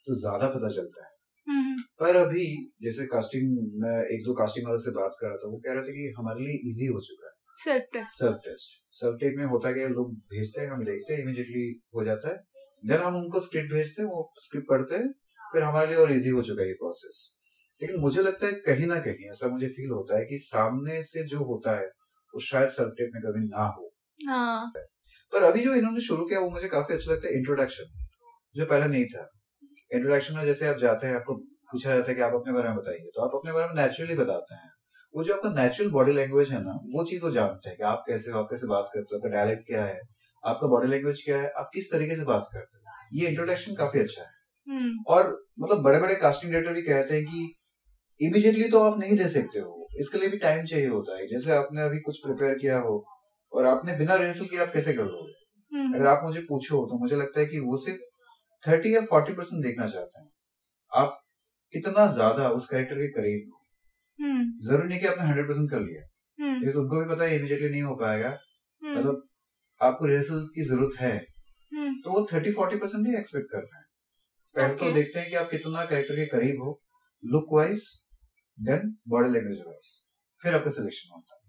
तो ज़्यादा पता चलता है। हम्म, पर अभी जैसे कास्टिंग मैं एक दो कास्टिंग वाले से बात कर रहा था वो कह रहे थे कि हमारे लिए इजी हो चुका है। Self test self test self test में होता है कि लोग भेजते हैं हम देखते हैं इमीडिएटली हो जाता है। देन हम उनको स्क्रिप्ट भेजते हैं वो स्क्रिप्ट पढ़ते हैं फिर हमारे लिए और इजी हो चुका है ये प्रोसेस लेकिन मुझे लगता है कहीं ना कहीं ऐसा मुझे फील होता है कि सामने से जो होता है वो शायद सेल्फ टेस्ट में कभी ना हो। हाँ। पर अभी जो इन्होंने शुरू किया वो मुझे काफ़ी अच्छा लगता है इंट्रोडक्शन जो पहले नहीं था। इंट्रोडक्शन में जैसे आप जाते हैं आपको पूछा जाता है कि आप अपने बारे में बताइए तो आप अपने बारे में नेचुरली बताते हैं। वो जो आपका नेचुरल बॉडी लैंग्वेज है ना वो चीज़ वो जानते हैं कि आप कैसे हो आप कैसे बात करते हो आपका डायलेक्ट क्या है आपका बॉडी लैंग्वेज क्या है आप किस तरीके से बात करते हो। ये इंट्रोडक्शन काफ़ी अच्छा है। हम्म, और मतलब बड़े बड़े कास्टिंग डायरेक्टर भी कहते हैं कि इमीडिएटली तो आप नहीं दे सकते हो इसके लिए भी टाइम चाहिए होता है। जैसे आपने अभी कुछ प्रिपेयर किया हो और आपने बिना रिहर्सल किए आप कैसे कर लोगे? हम्म, अगर आप मुझे पूछो तो मुझे लगता है कि वो सिर्फ़ थर्टी या फोर्टी परसेंट देखना चाहते हैं। आप कितना ज़्यादा उस कैरेक्टर के करीब हो। हम्म, ज़रूरी नहीं कि आपने हंड्रेड परसेंट कर लिया। हम्म, लेकिन उनको भी पता है इमीडिएटली नहीं हो पाएगा। मतलब आपको रिहर्सल की ज़रूरत है। तो वो थर्टी फोर्टी परसेंट ही एक्सपेक्ट कर रहे हैं। पहले तो देखते हैं कि आप कितना कैरेक्टर के करीब हो। Look wise then body language wise फिर आपका सिलेक्शन होता है।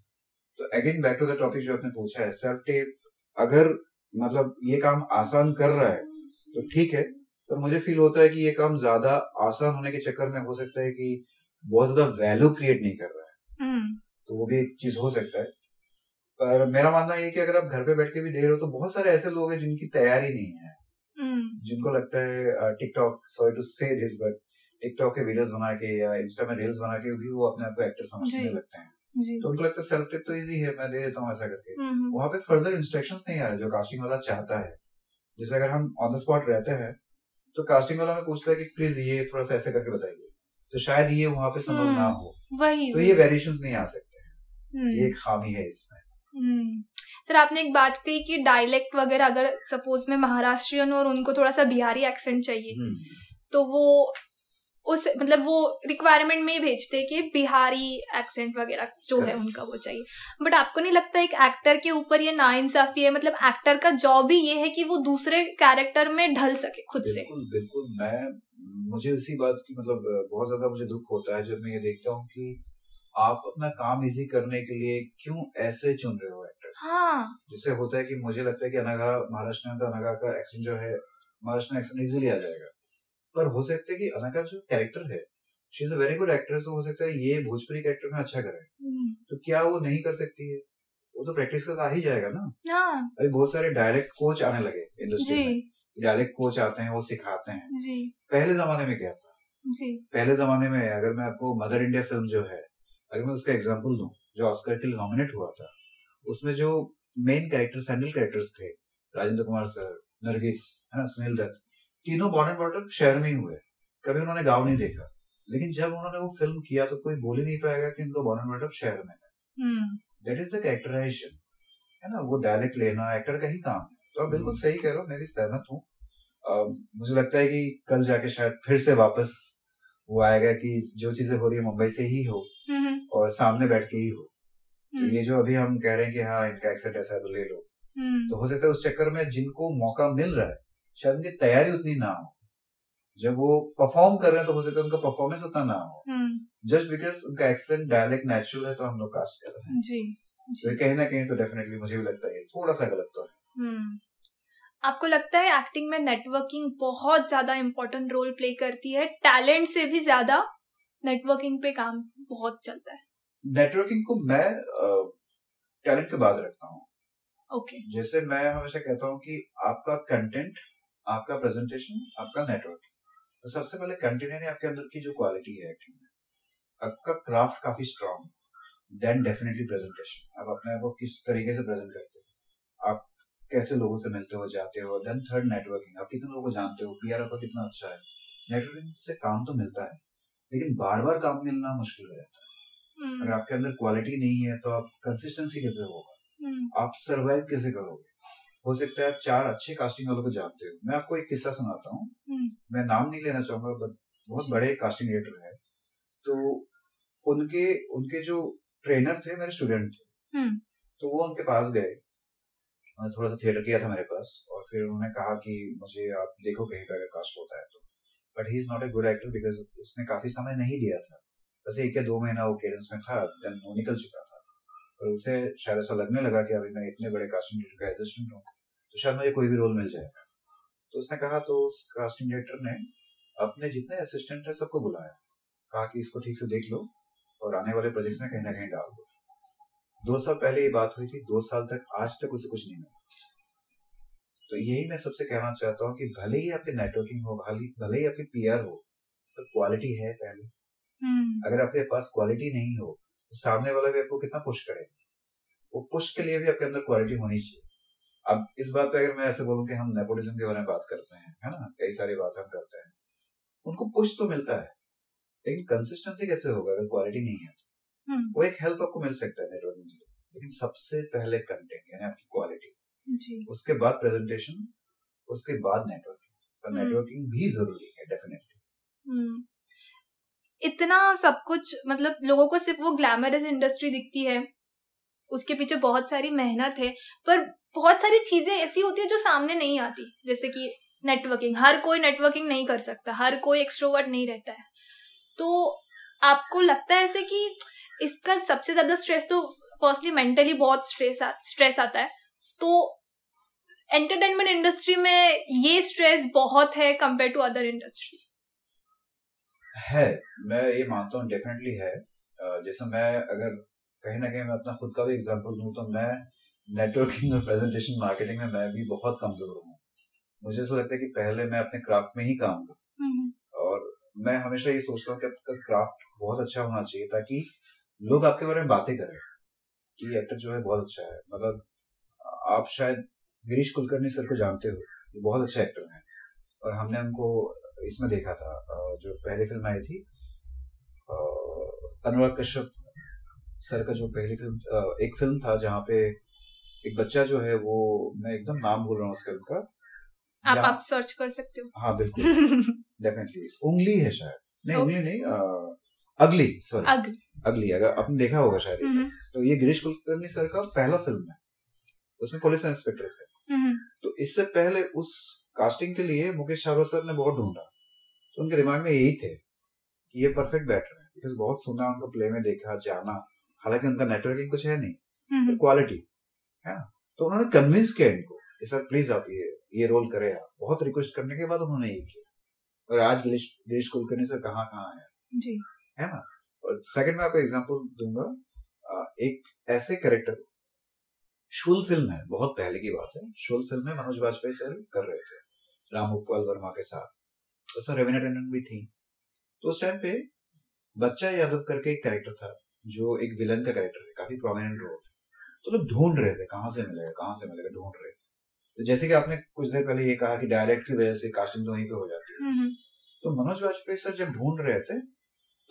तो again back to the topic जो आपने पूछा है सेल्फ टेप अगर मतलब ये काम आसान कर रहा है तो ठीक है पर मुझे फील होता है कि ये काम ज़्यादा आसान होने के चक्कर में हो सकता है कि बहुत ज़्यादा वैल्यू क्रिएट नहीं कर रहा है। हम्म, तो वो भी एक चीज़ हो सकता है। पर मेरा मानना ये है कि अगर आप घर पे बैठ के भी दे रहे हो तो बहुत सारे ऐसे लोग हैं जिनकी तैयारी नहीं है। हम्म, जिनको लगता है TikTok sorry to say this but TikTok के वीडियोस बना के या इंस्टा में रील्स बना के भी वो अपने आप को एक्टर समझने लगते हैं। तो उनको लगता है सेल्फ टिप तो इजी है मैं दे देता हूँ ऐसा करके। हम्म, हम्म, वहाँ पे फर्दर इंस्ट्रक्शंस नहीं आ रहे जो कास्टिंग वाला चाहता है। जैसे अगर हम ऑन द स्पॉट रहते हैं तो कास्टिंग वाला हमें पूछता है कि प्लीज़ ये थोड़ा सा ऐसे करके बताइए। तो शायद ये वहाँ पे संभव हम्म, ना हो। वही तो ये वेरिएशन नहीं आ सकते। हैं ये एक खामी है इसमें। सर आपने एक बात कही कि डायलेक्ट वगैरह अगर सपोज़ में महाराष्ट्रियन और उनको थोड़ा सा बिहारी एक्सेंट चाहिए तो वो उस मतलब वो रिक्वायरमेंट में ही भेजते कि बिहारी एक्सेंट वगैरह जो है उनका वो चाहिए। बट आपको नहीं लगता एक एक्टर के ऊपर ये नाइंसाफी है? मतलब एक्टर का जॉब ही ये है कि वो दूसरे कैरेक्टर में ढल सके खुद से। बिल्कुल बिल्कुल। मैं मुझे उसी बात की मतलब बहुत ज़्यादा मुझे दुख होता है जब मैं ये देखता हूँ कि आप अपना काम इजी करने के लिए क्यों ऐसे चुन रहे हो एक्टर्स हाँ. जिससे होता है कि मुझे लगता है कि अनगा महाराष्ट्र में तो अनगा का एक्सेंट जो है महाराष्ट्र में एक्सेंट इजीली आ जाएगा। पर हो सकता है कि अनका जो कैरेक्टर है she is a very good actress हो सकता है ये भोजपुरी कैरेक्टर में अच्छा करे हम्म। तो क्या वो नहीं कर सकती है वो तो प्रैक्टिस करता ही जाएगा ना हाँ। अभी बहुत सारे डायरेक्ट कोच आने लगे इंडस्ट्री में डायरेक्ट कोच आते हैं वो सिखाते हैं जी। पहले जमाने में क्या था जी। पहले जमाने में अगर मैं आपको मदर इंडिया फ़िल्म जो है अगर मैं उसका एग्ज़ाम्पल दू जो ऑस्कर के लिए नॉमिनेट हुआ था उसमें जो मेन कैरेक्टर सैंडल कैरेक्टर्स थे राजेंद्र कुमार सर नरगिस है ना सुनील दत्त तीनों बॉर्न एंड बॉटम शहर में ही हुए। कभी उन्होंने गाँव नहीं देखा। लेकिन जब उन्होंने वो फ़िल्म किया तो कोई बोल ही नहीं पाएगा कि इनको बॉर्न एंड बॉटम शहर में है। दैट इज़ द कैरेक्टराइजेशन है ना? वो डायलेक्ट लेना एक्टर का ही काम है। तो आप बिल्कुल सही कह रहे हो मेरी सहमत हूँ। मुझे लगता है कि कल जाके शायद फिर से वापस वो आएगा कि जो चीज़ें हो रही है मुंबई से ही हो और सामने बैठ के ही हो। तो ये जो अभी हम कह रहे हैं कि हाँ इनका एक्सेंट ऐसा है तो ले लो। तो हो सकता है उस चक्कर में जिनको मौका मिल रहा है शायद उनकी तैयारी उतनी ना हो जब वो परफॉर्म कर रहे हैं तो हो सकता है उनका परफॉर्मेंस उतना ना हो जस्ट हम्म। बिकॉज़ उनका एक्सेंट डायलेक्ट नेचुरल है तो हम लोग कास्ट कर रहे हैं जी, जी. तो कहीं ना कहीं तो डेफिनेटली मुझे भी लगता है थोड़ा सा गलत तो है हम्म। आपको लगता है एक्टिंग में नेटवर्किंग बहुत ज़्यादा इम्पोर्टेंट रोल प्ले करती है टैलेंट से भी ज़्यादा नेटवर्किंग पे काम बहुत चलता है नेटवर्किंग को मैं टैलेंट के बाद रखता हूँ ओके okay. जैसे मैं हमेशा कहता हूँ कि आपका कंटेंट आपका प्रेजेंटेशन आपका नेटवर्क तो सबसे पहले कंटेनर आपके अंदर की जो क्वालिटी है एक्टिंग में आपका क्राफ्ट काफ़ी स्ट्रांग देन डेफिनेटली प्रेजेंटेशन आप अपने आप को किस तरीके से प्रेजेंट करते हो? आप कैसे लोगों से मिलते हो जाते हो? देन थर्ड नेटवर्किंग आप कितने लोगों को जानते हो? पीआर आपका कितना अच्छा है? नेटवर्किंग से काम तो मिलता है लेकिन बार बार काम मिलना मुश्किल हो जाता है। hmm. अगर आपके अंदर क्वालिटी नहीं है तो आप कंसिस्टेंसी कैसे होगा? hmm. आप सरवाइव कैसे करोगे? हो सकता है आप चार अच्छे कास्टिंग वालों को जानते हो। मैं आपको एक किस्सा सुनाता हूँ। हम्म। मैं नाम नहीं लेना चाहूँगा बट बहुत बड़े कास्टिंग डायरेक्टर है। तो उनके उनके जो ट्रेनर थे मेरे स्टूडेंट थे। हम्म। तो वो उनके पास गए। थोड़ा सा थिएटर किया था मेरे पास और फिर उन्होंने कहा कि मुझे आप देखो कहीं पर अगर कास्ट होता है तो। But he is not a good actor because उसने काफ़ी समय नहीं दिया था। बस एक या दो महीना वो केरेंस में था देन वो निकल चुका। और उसे शायद ऐसा लगने लगा कि अभी मैं इतने बड़े कास्टिंग डायरेक्टर का असिस्टेंट हूँ तो शायद मुझे कोई भी रोल मिल जाएगा तो उसने कहा तो उस कास्टिंग डायरेक्टर ने अपने जितने असिस्टेंट है सबको बुलाया। कहा कि इसको ठीक से देख लो और आने वाले प्रोजेक्ट में कहीं ना कहीं डाल दो। दो साल पहले ये बात हुई थी दो साल तक आज तक उसे कुछ नहीं मिला। तो यही मैं सबसे कहना चाहता हूँ कि भले ही आपकी नेटवर्किंग हो भले भले ही आपकी पीआर हो तो क्वालिटी है पहले। हम्म। अगर आपके पास क्वालिटी नहीं हो सामने वाला भी आपको कितना पुश करेगा? वो पुश के लिए भी आपके अंदर क्वालिटी होनी चाहिए। अब इस बात पे अगर मैं ऐसे बोलूँ कि हम नेपोटिज्म के बारे में बात करते हैं है ना? कई सारी बात हम करते हैं। उनको पुश तो मिलता है लेकिन कंसिस्टेंसी कैसे होगा अगर क्वालिटी नहीं है तो? हम्म। वो एक हेल्प आपको मिल सकता है नेटवर्किंग के लिए। लेकिन सबसे पहले कंटेंट यानी आपकी क्वालिटी उसके बाद प्रेजेंटेशन उसके बाद नेटवर्किंग और नेटवर्किंग हम्म। भी ज़रूरी है डेफिनेटली हम्म। इतना सब कुछ मतलब लोगों को सिर्फ़ वो ग्लैमरस इंडस्ट्री दिखती है। उसके पीछे बहुत सारी मेहनत है पर बहुत सारी चीज़ें ऐसी होती है जो सामने नहीं आती। जैसे कि नेटवर्किंग हर कोई नेटवर्किंग नहीं कर सकता हर कोई एक्सट्रोवर्ट नहीं रहता है। तो आपको लगता है ऐसे कि इसका सबसे ज़्यादा स्ट्रेस तो फर्स्टली मेंटली बहुत स्ट्रेस आ, स्ट्रेस आता है। तो एंटरटेनमेंट इंडस्ट्री में ये स्ट्रेस बहुत है कंपेयर टू अदर इंडस्ट्री है मैं ये मानता हूँ डेफिनेटली है। जैसे मैं अगर कहीं ना कहीं मैं अपना खुद का भी एग्जांपल दूँ तो मैं नेटवर्किंग और प्रेजेंटेशन मार्केटिंग में मैं भी बहुत कमज़ोर हूँ। मुझे ऐसा लगता है कि पहले मैं अपने क्राफ्ट में ही काम करूँ। हम्म। और मैं हमेशा ये सोचता हूँ कि आपका क्राफ्ट बहुत अच्छा होना चाहिए ताकि लोग आपके बारे में बातें करें कि एक्टर जो है बहुत अच्छा है। मतलब आप शायद गिरीश कुलकर्णी सर को जानते हो बहुत अच्छे एक्टर हैं। और हमने उनको इसमें देखा था जो पहली फ़िल्म आई थी अनुराग कश्यप सर का जो पहली फ़िल्म एक फ़िल्म था जहाँ पे एक बच्चा जो है वो मैं एकदम नाम बोल रहा हूँ उस फ़िल्म का। आप आप सर्च कर सकते हो। हाँ बिल्कुल। डेफिनेटली उंगली है शायद। नहीं Okay. नहीं नहीं अगली सॉरी अगली। अगली अगर आपने देखा होगा शायद हम्म, तो ये गिरीश कुलकर्णी सर का पहला फ़िल्म है। उसमें पुलिस इंस्पेक्टर थे। हम्म, तो इससे पहले उस कास्टिंग के लिए मुकेश छाबड़ा सर ने बहुत ढूंढा। तो उनके दिमाग में यही थे कि ये परफेक्ट बैटर है। बिकॉज़ बहुत सुना उनको प्ले में देखा जाना। हालाँकि उनका नेटवर्किंग कुछ है नहीं। हम्म, क्वालिटी है ना? तो उन्होंने कन्विंस किया इनको कि सर प्लीज़ आप ये ये रोल करें आप। बहुत रिक्वेस्ट करने के बाद उन्होंने ये किया। और आज गिरीश गिरीश कुलकर्णी सर कहाँ कहाँ है? जी। है ना? और सेकंड मैं आपको एग्जांपल दूँगा। एक ऐसे कैरेक्टर शूल फ़िल्म है। बहुत पहले की बात है। शूल फ़िल्म में मनोज वाजपेयी सर कर रहे थे। राम उपपाल वर्मा के साथ। उसमें रवीना टंडन भी थी। तो उस टाइम पे बच्चा यादव करके एक कैरेक्टर था जो एक विलन का कैरेक्टर है काफ़ी प्रोमिनेंट रोल तो लोग ढूंढ रहे थे कहाँ से मिलेगा कहाँ से मिलेगा ढूंढ रहे थे। तो जैसे कि आपने कुछ देर पहले ये कहा कि डायलेक्ट की वजह से कास्टिंग तो वहीं पे हो जाती है। हम्म, तो मनोज वाजपेयी सर जब ढूंढ रहे थे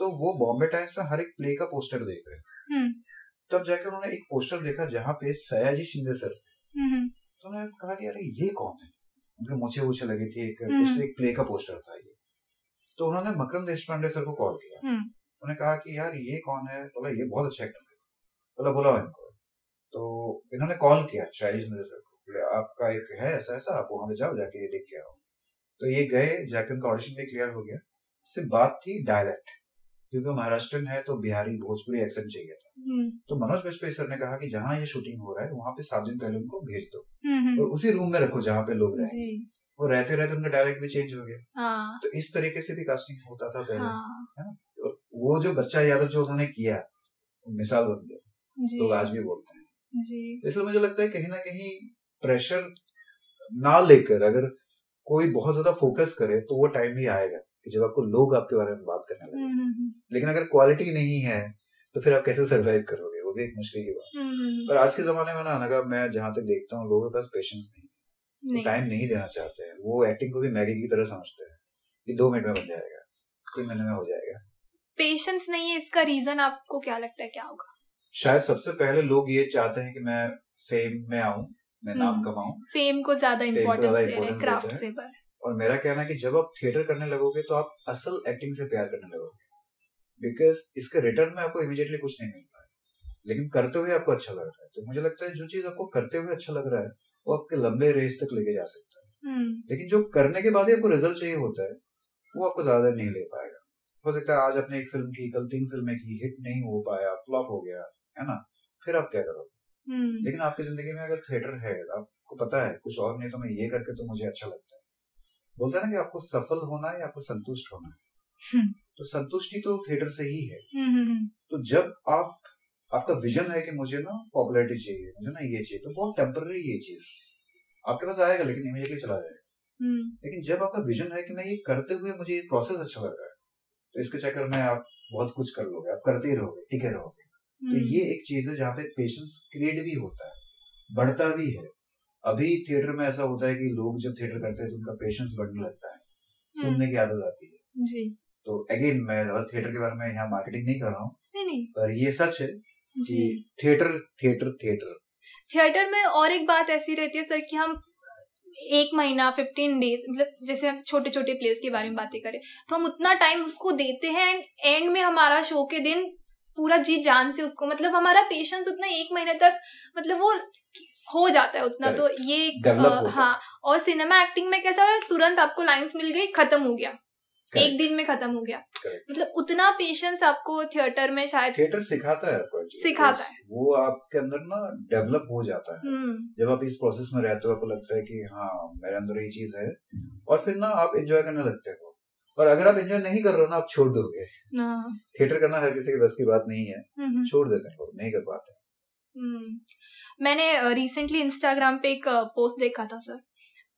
तो वो बॉम्बे टाइम्स में हर एक प्ले का पोस्टर देख रहे थे। हम्म, तब जाके उन्होंने एक पोस्टर देखा जहाँ पे सयाजी शिंदे सर थे। हम्म, तो उन्होंने कहा कि अरे ये कौन है? उनके मुझे वूछे लगी थी एक हम्म। तो एक प्ले का पोस्टर था ये। तो उन्होंने मकरम देशपांडे सर को कॉल किया। हम्म, उन्होंने कहा कि यार ये कौन है? बोला ये बहुत अच्छा एक्टर है। बोला बुलाओ इनको। तो इन्होंने कॉल किया शिंदे सर को। बोले, आपका एक है ऐसा ऐसा आप वहाँ पे जाओ जाके ये देख के आओ। तो ये गए जाके उनका ऑडिशन भी क्लियर हो गया। सिर्फ़ बात थी डायलेक्ट क्योंकि वो महाराष्ट्रन है तो बिहारी भोजपुरी एक्सेंट चाहिए था। तो मनोज वाजपेयी सर ने कहा कि जहाँ ये शूटिंग हो रहा है वहाँ पे सात दिन पहले उनको भेज दो। हम्म, और उसी रूम में रखो जहाँ पे लोग रहे और रहते रहते उनका डायलेक्ट भी चेंज हो गया। हाँ। तो इस तरीके से भी कास्टिंग होता था पहले हाँ। और वो जो बच्चा यादव जो उन्होंने किया मिसाल बन गया लोग आज भी बोलते हैं। तो इसलिए मुझे लगता है कहीं ना कहीं प्रेशर ना लेकर अगर कोई बहुत ज़्यादा फोकस करे तो वो टाइम भी आएगा कि जब आपको लोग आपके बारे में बात करने लगे। हम्म, हम्म, लेकिन अगर क्वालिटी नहीं है तो फिर आप कैसे सरवाइव करोगे? वो भी एक मुश्किल की बात है। हम्म, पर आज के जमाने में ना अनगा मैं जहाँ तक देखता हूँ लोगों के पास पेशेंस नहीं नहीं। टाइम नहीं देना चाहते हैं। वो एक्टिंग को भी मैगी की तरह समझते हैं कि दो मिनट में बन जाएगा तीन महीने में हो जाएगा। पेशेंस नहीं है इसका रीजन आपको क्या लगता है क्या होगा? शायद सबसे पहले लोग ये चाहते हैं कि मैं फेम में आऊँ मैं नाम हम्म। कमाऊं। फेम को ज़्यादा इम्पोर्टेंस दे रहे हैं क्राफ्ट से पर और मेरा कहना है कि जब आप थिएटर करने लगोगे तो आप असल एक्टिंग से प्यार करने लगोगे। बिकॉज़ इसके रिटर्न में आपको इमीडिएटली कुछ नहीं मिल रहा है। लेकिन करते हुए आपको अच्छा लग रहा है। तो मुझे लगता है जो चीज़ आपको करते हुए अच्छा लग रहा है वो आपके लंबे रेस तक लेके जा सकता है। हम्म, लेकिन जो करने के बाद ही आपको रिज़ल्ट चाहिए होता है वो आपको ज़्यादा नहीं ले पाएगा। हो सकता है आज आपने एक फ़िल्म की कल तीन फ़िल्में की हिट नहीं हो पाया फ्लॉप हो गया है ना? फिर आप क्या करोगे? हम्म, लेकिन आपकी ज़िंदगी में अगर थिएटर है आपको पता है कुछ और नहीं तो मैं ये करके तो मुझे अच्छा लगता है। बोलते हैं ना कि आपको सफल होना है या आपको संतुष्ट होना है। हम्म, तो संतुष्टि तो थिएटर से ही है। हम्म, हम्म, तो जब आप आपका विजन है कि मुझे ना पॉपुलरिटी चाहिए मुझे ना ये चाहिए तो बहुत टेम्पररी ये चीज़। आपके पास आएगा लेकिन इमीडिएटली चला जाएगा। हम्म, लेकिन जब आपका विजन है कि मैं ये करते हुए मुझे ये प्रोसेस अच्छा लग रहा है तो इसके चक्कर में आप बहुत कुछ कर लोगे आप करते ही रहोगे टिके रहोगे। तो हम्म, ये एक चीज़ है जहाँ पे पेशेंस क्रिएट भी होता है बढ़ता भी है। अभी थिएटर में ऐसा होता है कि लोग जब थिएटर करते हैं तो उनका पेशेंस बढ़ने लगता है सुनने की आदत आती है। जी। तो अगेन मैं थिएटर के बारे में यहाँ मार्केटिंग नहीं कर रहा हूँ। नहीं नहीं। पर ये सच है कि थिएटर थिएटर थिएटर थिएटर में और एक बात ऐसी रहती है सर कि हम एक महीना फिफ्टीन डेज़ मतलब जैसे हम छोटे छोटे प्लेस के बारे में बातें करें तो हम उतना टाइम उसको देते हैं एंड एंड में हमारा शो के दिन पूरा जी जान से उसको मतलब हमारा पेशेंस उतना एक महीने तक मतलब वो हो जाता है उतना। तो ये है। हाँ और सिनेमा एक्टिंग में कैसा है तुरंत आपको लाइंस मिल गई खत्म हो गया। Correct. एक दिन में खत्म हो गया। Correct. मतलब उतना पेशेंस आपको थिएटर में शायद थिएटर सिखाता है आपको सिखाता है। वो आपके अंदर ना डेवलप हो जाता है। हम्म। जब आप इस प्रोसेस में रहते हो आपको लगता है कि हाँ मेरे अंदर ये चीज़ है। और फिर ना आप एंजॉय करने लगते हो। और अगर आप एंजॉय नहीं कर रहे हो ना आप छोड़ दोगे। हाँ, थिएटर करना हर किसी की बस की बात नहीं है। हम्म। छोड़ देते हैं लोग नहीं कर पाते। हम्म, मैंने रिसेंटली इंस्टाग्राम पे एक पोस्ट देखा था सर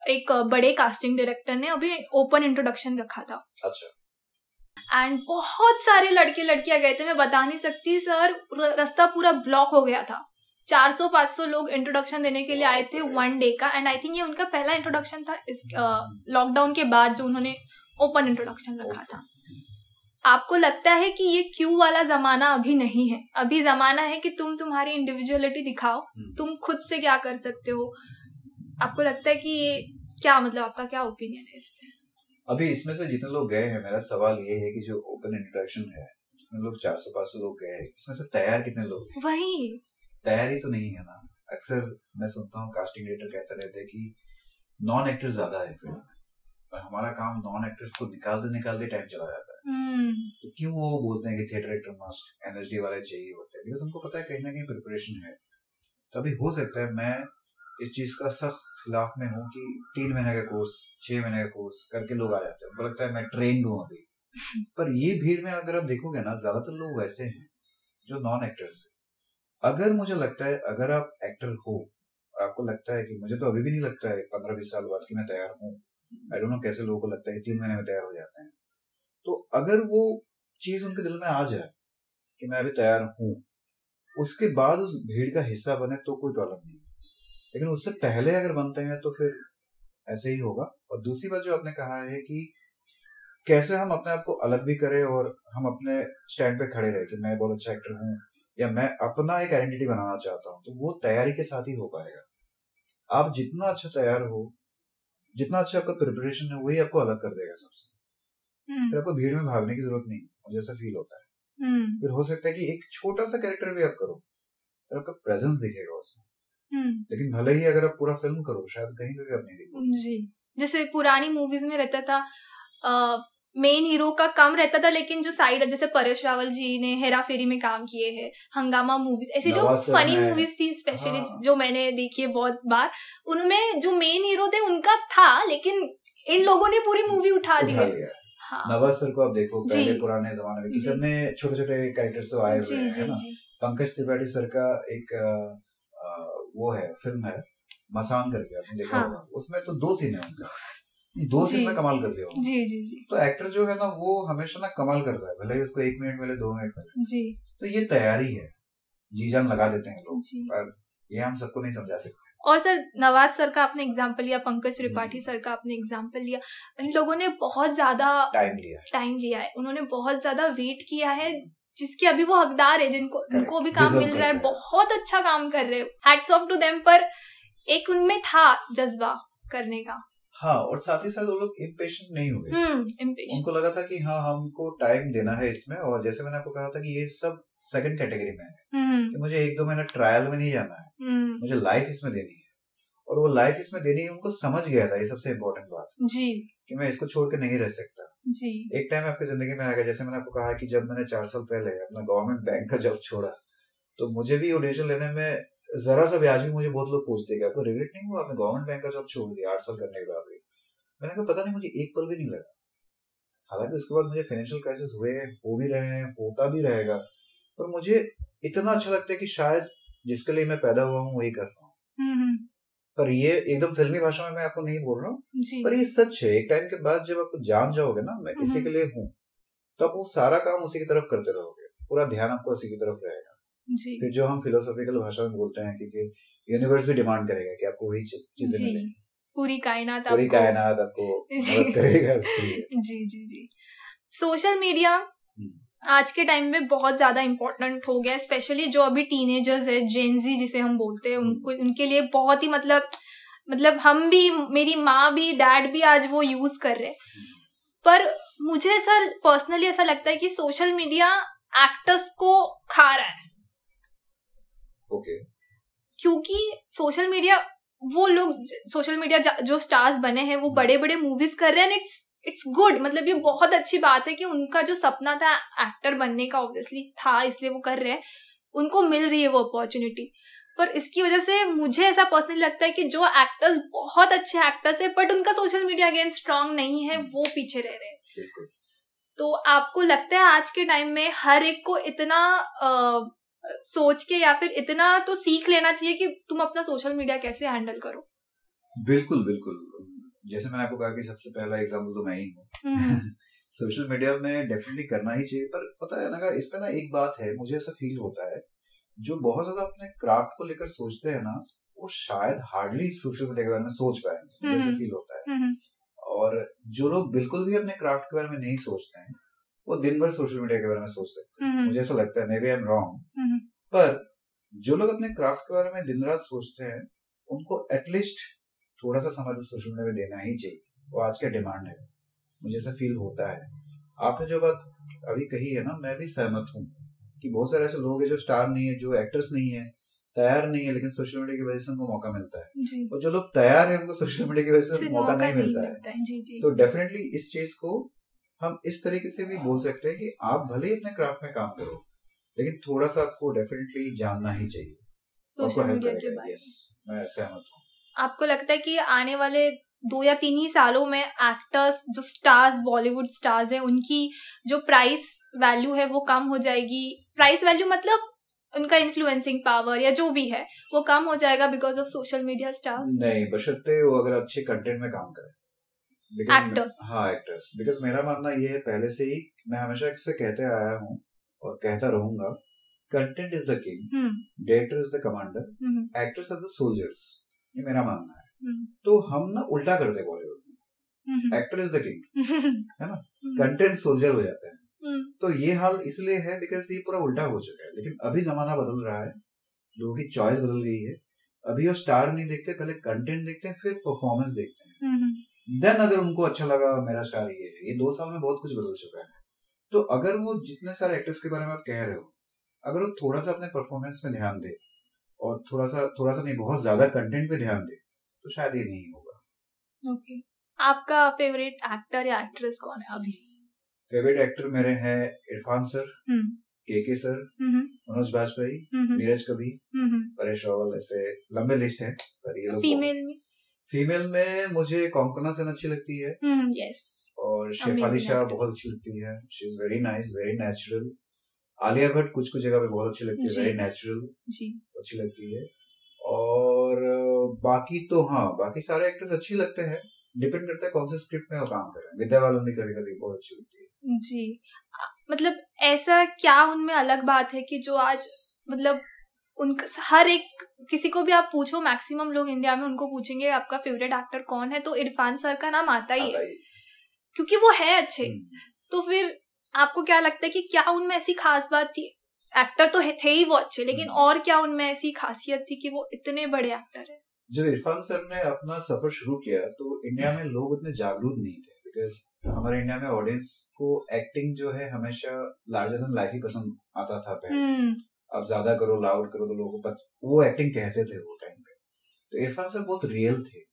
एक बड़े कास्टिंग डायरेक्टर ने अभी ओपन इंट्रोडक्शन रखा था। अच्छा। एंड बहुत सारे लड़के लड़कियाँ गए थे मैं बता नहीं सकती सर रास्ता पूरा ब्लॉक हो गया था। 400-500 लोग इंट्रोडक्शन देने के लिए आए थे वन डे का। एंड आई थिंक ये उनका पहला इंट्रोडक्शन था इस लॉकडाउन uh, के बाद जो उन्होंने ओपन इंट्रोडक्शन रखा था। आपको लगता है कि ये क्यू वाला जमाना अभी नहीं है? अभी जमाना है कि तुम तुम्हारी इंडिविजुअलिटी दिखाओ। हम्म। तुम खुद से क्या कर सकते हो? आपको लगता है कि ये क्या मतलब आपका क्या ओपिनियन है इस पे अभी इसमें से जितने लोग गए हैं मेरा सवाल ये है कि जो ओपन इंट्रैक्शन है इसमें लोग चार सौ पाँच सौ लोग गए हैं इसमें से तैयार कितने लोग वही। तैयारी तो नहीं है ना। अक्सर मैं सुनता हूँ कास्टिंग डायरेक्टर कहते रहते हैं कि नॉन एक्टर ज़्यादा है फ़िल्म में। और हमारा काम नॉन एक्टर्स को निकालते निकालते टाइम चला जाता है। हम्म। तो क्यों वो बोलते हैं कि थिएटर एक्टर मस्ट एनएसडी वाले चाहिए होते हैं? बिकॉज़ उनको पता है कहीं ना कहीं प्रिपरेशन है। तो अभी हो सकता है मैं इस चीज़ का सख्त खिलाफ में हूँ कि तीन महीने का कोर्स छह महीने का कोर्स करके लोग आ जाते हैं। उनको लगता है मैं ट्रेंड हूँ अभी। पर ये भीड़ में अगर आप देखोगे ना ज़्यादातर लोग वैसे हैं जो नॉन एक्टर्स है। अगर मुझे लगता है अगर आप एक्टर हो और आपको लगता है कि मुझे तो अभी भी नहीं लगता है पंद्रह बीस साल बाद कि मैं तैयार हूँ। आई डोंट नो कैसे लोगों को लगता है तीन महीने में तैयार हो जाते हैं। तो अगर वो चीज़ उनके दिल में आ जाए कि मैं अभी तैयार हूँ उसके बाद उस भीड़ का हिस्सा बने तो कोई प्रॉब्लम नहीं लेकिन उससे पहले अगर बनते हैं तो फिर ऐसे ही होगा। और दूसरी बात जो आपने कहा है कि कैसे हम अपने आप को अलग भी करें और हम अपने स्टैंड पे खड़े रहे कि मैं बहुत अच्छा एक्टर हूँ या मैं अपना एक आइडेंटिटी बनाना चाहता हूँ तो वो तैयारी के साथ ही हो पाएगा। आप जितना अच्छा तैयार हो जितना अच्छा आपका प्रिपरेशन है वही आपको अलग कर देगा सबसे। हम्म। फिर आपको भीड़ में भागने की ज़रूरत नहीं मुझे ऐसा फील होता है। हम्म। फिर हो सकता है कि एक छोटा सा कैरेक्टर भी आप करो फिर आपका प्रेजेंस दिखेगा उसमें। लेकिन भले ही अगर आप पूरा फ़िल्म करो शायद कहीं भी आप नहीं दिखो जी। जैसे पुरानी मूवीज़ में रहता था मेन हीरो का कम रहता था लेकिन जो साइड जैसे परेश रावल जी ने हेरा फेरी में काम किए हैं हंगामा मूवीज़ ऐसी जो फनी मूवीज़ थी स्पेशली हाँ। जो मैंने देखी है बहुत बार उनमें जो मेन हीरो थे उनका था लेकिन इन लोगों ने पूरी मूवी उठा दी उठा लिया। है। हाँ नवाज़ सर को आप देखो पहले पुराने जमाने में जी। कितने छोटे छोटे कैरेक्टर्स आए हुए हैं ना? पंकज त्रिपाठी सर का एक वो है फ़िल्म है मसान करके आपने देखा हाँ। होगा। उसमें तो दो सीन है उनका। दो सीन में कमाल कर दिया जी जी जी। तो एक्टर जो है ना वो हमेशा ना कमाल करता है। भले ही उसको एक मिनट मिले दो मिनट मिले। जी। तो ये तैयारी है। जी जान लगा देते हैं लोग। पर ये हम सबको नहीं समझा सकते। और सर नवाज़ सर का आपने एग्ज़ाम्पल लिया पंकज त्रिपाठी हम्म। सर का आपने एग्ज़ाम्पल लिया। इन लोगों ने बहुत ज़्यादा टाइम लिया टाइम लिया है। उन्होंने बहुत ज़्यादा वेट किया है। जिसके अभी वो हकदार है जिनको उनको भी काम मिल रहा है बहुत अच्छा काम कर रहे हैं। हैट्स ऑफ़ टू देम पर एक उनमें था जज्बा करने का। हाँ और साथ ही साथ वो लोग इम्पेशेंट नहीं हुए हम्म उनको लगा था कि हाँ हमको टाइम देना है इसमें और जैसे मैंने आपको कहा था कि ये सब सेकंड कैटेगरी में है। हम्म कि मुझे एक दो महीना ट्रायल में नहीं जाना है। हम्म। मुझे लाइफ इसमें देनी है। और वो लाइफ इसमें देनी है उनको समझ गया था ये सबसे इम्पोर्टेंट बात। जी। कि मैं इसको छोड़ के नहीं रह सकता। जी। एक टाइम आपकी ज़िंदगी में आएगा जैसे मैंने आपको कहा कि जब मैंने चार साल पहले अपना गवर्नमेंट बैंक का जॉब छोड़ा तो मुझे भी ऑडिशन लेने में जरा सा ब्याज भी मुझे बहुत लोग पूछते कि आपको रिग्रेट नहीं हुआ? आपने गवर्नमेंट बैंक का जॉब छोड़ दिया आठ साल करने के बाद भी। मैंने कहा पता नहीं मुझे एक पल भी नहीं लगा। हालाँकि उसके बाद मुझे फाइनेंशियल क्राइसिस हुए हो भी रहे हैं होता भी रहेगा पर मुझे इतना अच्छा लगता है कि शायद जिसके लिए मैं पैदा हुआ हूँ वही कर रहा हूँ हम्म हम्म, पर ये एकदम फिल्मी भाषा में मैं आपको नहीं बोल रहा हूँ पर ये सच है। एक टाइम के बाद जब आप जान जाओगे ना मैं इसी के लिए हूँ तो आप वो सारा काम उसी की तरफ़ करते रहोगे। पूरा ध्यान आपको उसी की तरफ़ रहेगा। जी। फिर जो हम फिलोसॉफिकल भाषा में बोलते हैं कि फिर यूनिवर्स भी डिमांड करेगा कि आपको वही चीज़ें मिलेंगी। पूरी कायनात पूरी कायनात आपको मदद करेगा उसके लिए। जी जी जी। सोशल मीडिया आज के टाइम में बहुत ज़्यादा इम्पोर्टेंट हो गया स्पेशली जो अभी टीनेजर्स है जेनजी जिसे हम बोलते हैं उनको उनके लिए बहुत ही मतलब मतलब हम भी मेरी माँ भी डैड भी आज वो यूज़ कर रहे हैं। पर मुझे ऐसा पर्सनली ऐसा लगता है कि सोशल मीडिया एक्टर्स को खा रहा है। ओके क्योंकि सोशल मीडिया वो लोग सोशल मीडिया जो स्टार्स बने हैं वो बड़े बड़े मूवीज़ कर रहे हैं इट्स इट्स गुड मतलब ये बहुत अच्छी बात है कि उनका जो सपना था एक्टर बनने का ऑब्वियसली था इसलिए वो कर रहे हैं। उनको मिल रही है वो अपॉर्चुनिटी पर इसकी वजह से मुझे ऐसा पर्सनली लगता है कि जो एक्टर्स बहुत अच्छे एक्टर्स है बट उनका सोशल मीडिया अगेन स्ट्रांग नहीं है वो पीछे रह रहे हैं। तो आपको लगता है आज के टाइम में हर एक को इतना अ, सोच के या फिर इतना तो सीख लेना चाहिए कि तुम अपना सोशल मीडिया कैसे हैंडल करो? बिल्कुल बिल्कुल। जैसे मैंने आपको कहा कि सबसे पहला एग्ज़ाम्पल तो मैं ही हूँ। सोशल मीडिया में डेफिनेटली करना ही चाहिए पर पता है ना इस पे ना एक बात है मुझे ऐसा फील होता है जो बहुत ज़्यादा अपने क्राफ्ट को लेकर सोचते हैं ना वो शायद हार्डली सोशल मीडिया के बारे में सोच पाएँगे मुझे ऐसा हम्म। फील होता है। हम्म, और जो लोग बिल्कुल भी अपने क्राफ्ट के बारे में नहीं सोचते हैं वो दिन भर सोशल मीडिया के बारे में सोच सकते हैं। हम्म, मुझे ऐसा लगता है maybe I am wrong hmm, पर जो लोग अपने क्राफ्ट के बारे में दिन रात सोचते हैं उनको एटलीस्ट थोड़ा सा समय तो सोशल मीडिया में देना ही चाहिए। वो आज का डिमांड है। मुझे ऐसा फील होता है। आपने जो बात अभी कही है ना मैं भी सहमत हूँ कि बहुत सारे ऐसे लोग हैं जो स्टार नहीं है जो एक्टर्स नहीं है तैयार नहीं है लेकिन सोशल मीडिया की वजह से उनको मौका मिलता है। जी। और जो लोग तैयार है उनको सोशल मीडिया की वजह से मौका नहीं मिलता है। मिलता है। जी जी। तो डेफिनेटली इस चीज़ को हम इस तरीके से भी बोल सकते हैं कि आप भले ही अपने क्राफ्ट में काम करो लेकिन थोड़ा सा आपको डेफिनेटली जानना ही चाहिए। सोशल मीडिया के बारे यस मैं सहमत हूँ। आपको लगता है कि आने वाले दो या तीन ही सालों में एक्टर्स जो स्टार्स बॉलीवुड स्टार्स हैं उनकी जो प्राइस वैल्यू है वो कम हो जाएगी? प्राइस वैल्यू मतलब उनका इन्फ्लुएंसिंग पावर या जो भी है वो कम हो जाएगा because of social media stars नहीं बशर्ते वो अगर अच्छे कंटेंट में काम करें। एक्टर्स हाँ एक्टर्स बिकॉज़ मेरा मानना ये है पहले से ही मैं हमेशा इससे कहते आया हूँ और कहता रहूँगा content is the king director is the commander actors are the soldiers ये मेरा मानना है। हम्म, तो हम ना उल्टा करते बॉलीवुड में। हम्म, एक्टर इज़ द किंग है ना? हम्म, कंटेंट सोल्जर हो जाता है। हम्म, तो ये हाल इसलिए है बिकॉज़ ये पूरा उल्टा हो चुका है। लेकिन अभी जमाना बदल रहा है लोगों की चॉइस बदल गई है। अभी वो स्टार नहीं देखते पहले कंटेंट देखते हैं फिर परफॉर्मेंस देखते हैं। हम्म, देन अगर उनको अच्छा लगा मेरा स्टार ये है। ये दो साल में बहुत कुछ बदल चुका है। तो अगर वो जितने सारे एक्टर्स के बारे में आप कह रहे हो अगर वो थोड़ा सा अपने परफॉर्मेंस में ध्यान दे और थोड़ा सा थोड़ा सा नहीं बहुत ज़्यादा कंटेंट पे ध्यान दे तो शायद ये नहीं होगा। ओके आपका फेवरेट एक्टर या एक्ट्रेस कौन है अभी? फेवरेट एक्टर मेरे हैं इरफान सर हम्म, के के सर हम्म, मनोज बाजपेयी हम्म, नीरज कभी परेश रावल ऐसे लंबे लिस्ट है पर ये लोग फीमेल में? फीमेल में मुझे कोंकणा सेन अच्छी लगती है। यस और शेफाली शाह बहुत अच्छी लगती है। She is very nice very natural Alia Bhatt कुछ कुछ जगह पे बहुत अच्छी लगती है वेरी नेचुरल अच्छी लगती है। और बाकी तो हाँ बाकी सारे एक्टर्स अच्छी लगते हैं। डिपेंड करता है कौन से स्क्रिप्ट में वो काम कर रहे हैं। विद्या बालन भी कभी कभी बहुत अच्छी लगती है। जी। मतलब ऐसा क्या उनमें अलग बात है कि जो आज मतलब उनका हर एक किसी को भी आप पूछो मैक्सिमम लोग इंडिया में उनको पूछेंगे आपका फेवरेट एक्टर कौन है? तो इरफान सर का नाम आता ही है। क्योंकि वो है अच्छे। हम्म। तो फिर आपको क्या लगता है कि क्या उनमें ऐसी खास बात थी? एक्टर तो थे ही वो अच्छे लेकिन हम्म। और क्या उनमें ऐसी खासियत थी कि वो इतने बड़े एक्टर है? जब इरफान सर ने अपना सफ़र शुरू किया तो इंडिया में लोग उतने जागरूक नहीं थे बिकॉज़ हमारे इंडिया में ऑडियंस को एक्टिंग जो है हमेशा लार्जर देन लाइफ ही पसंद आता था पहले। अब ज़्यादा करो लाउड करो तो लोगों को वो एक्टिंग कहते थे वो टाइम पे। तो इरफान सर बहुत रियल थे।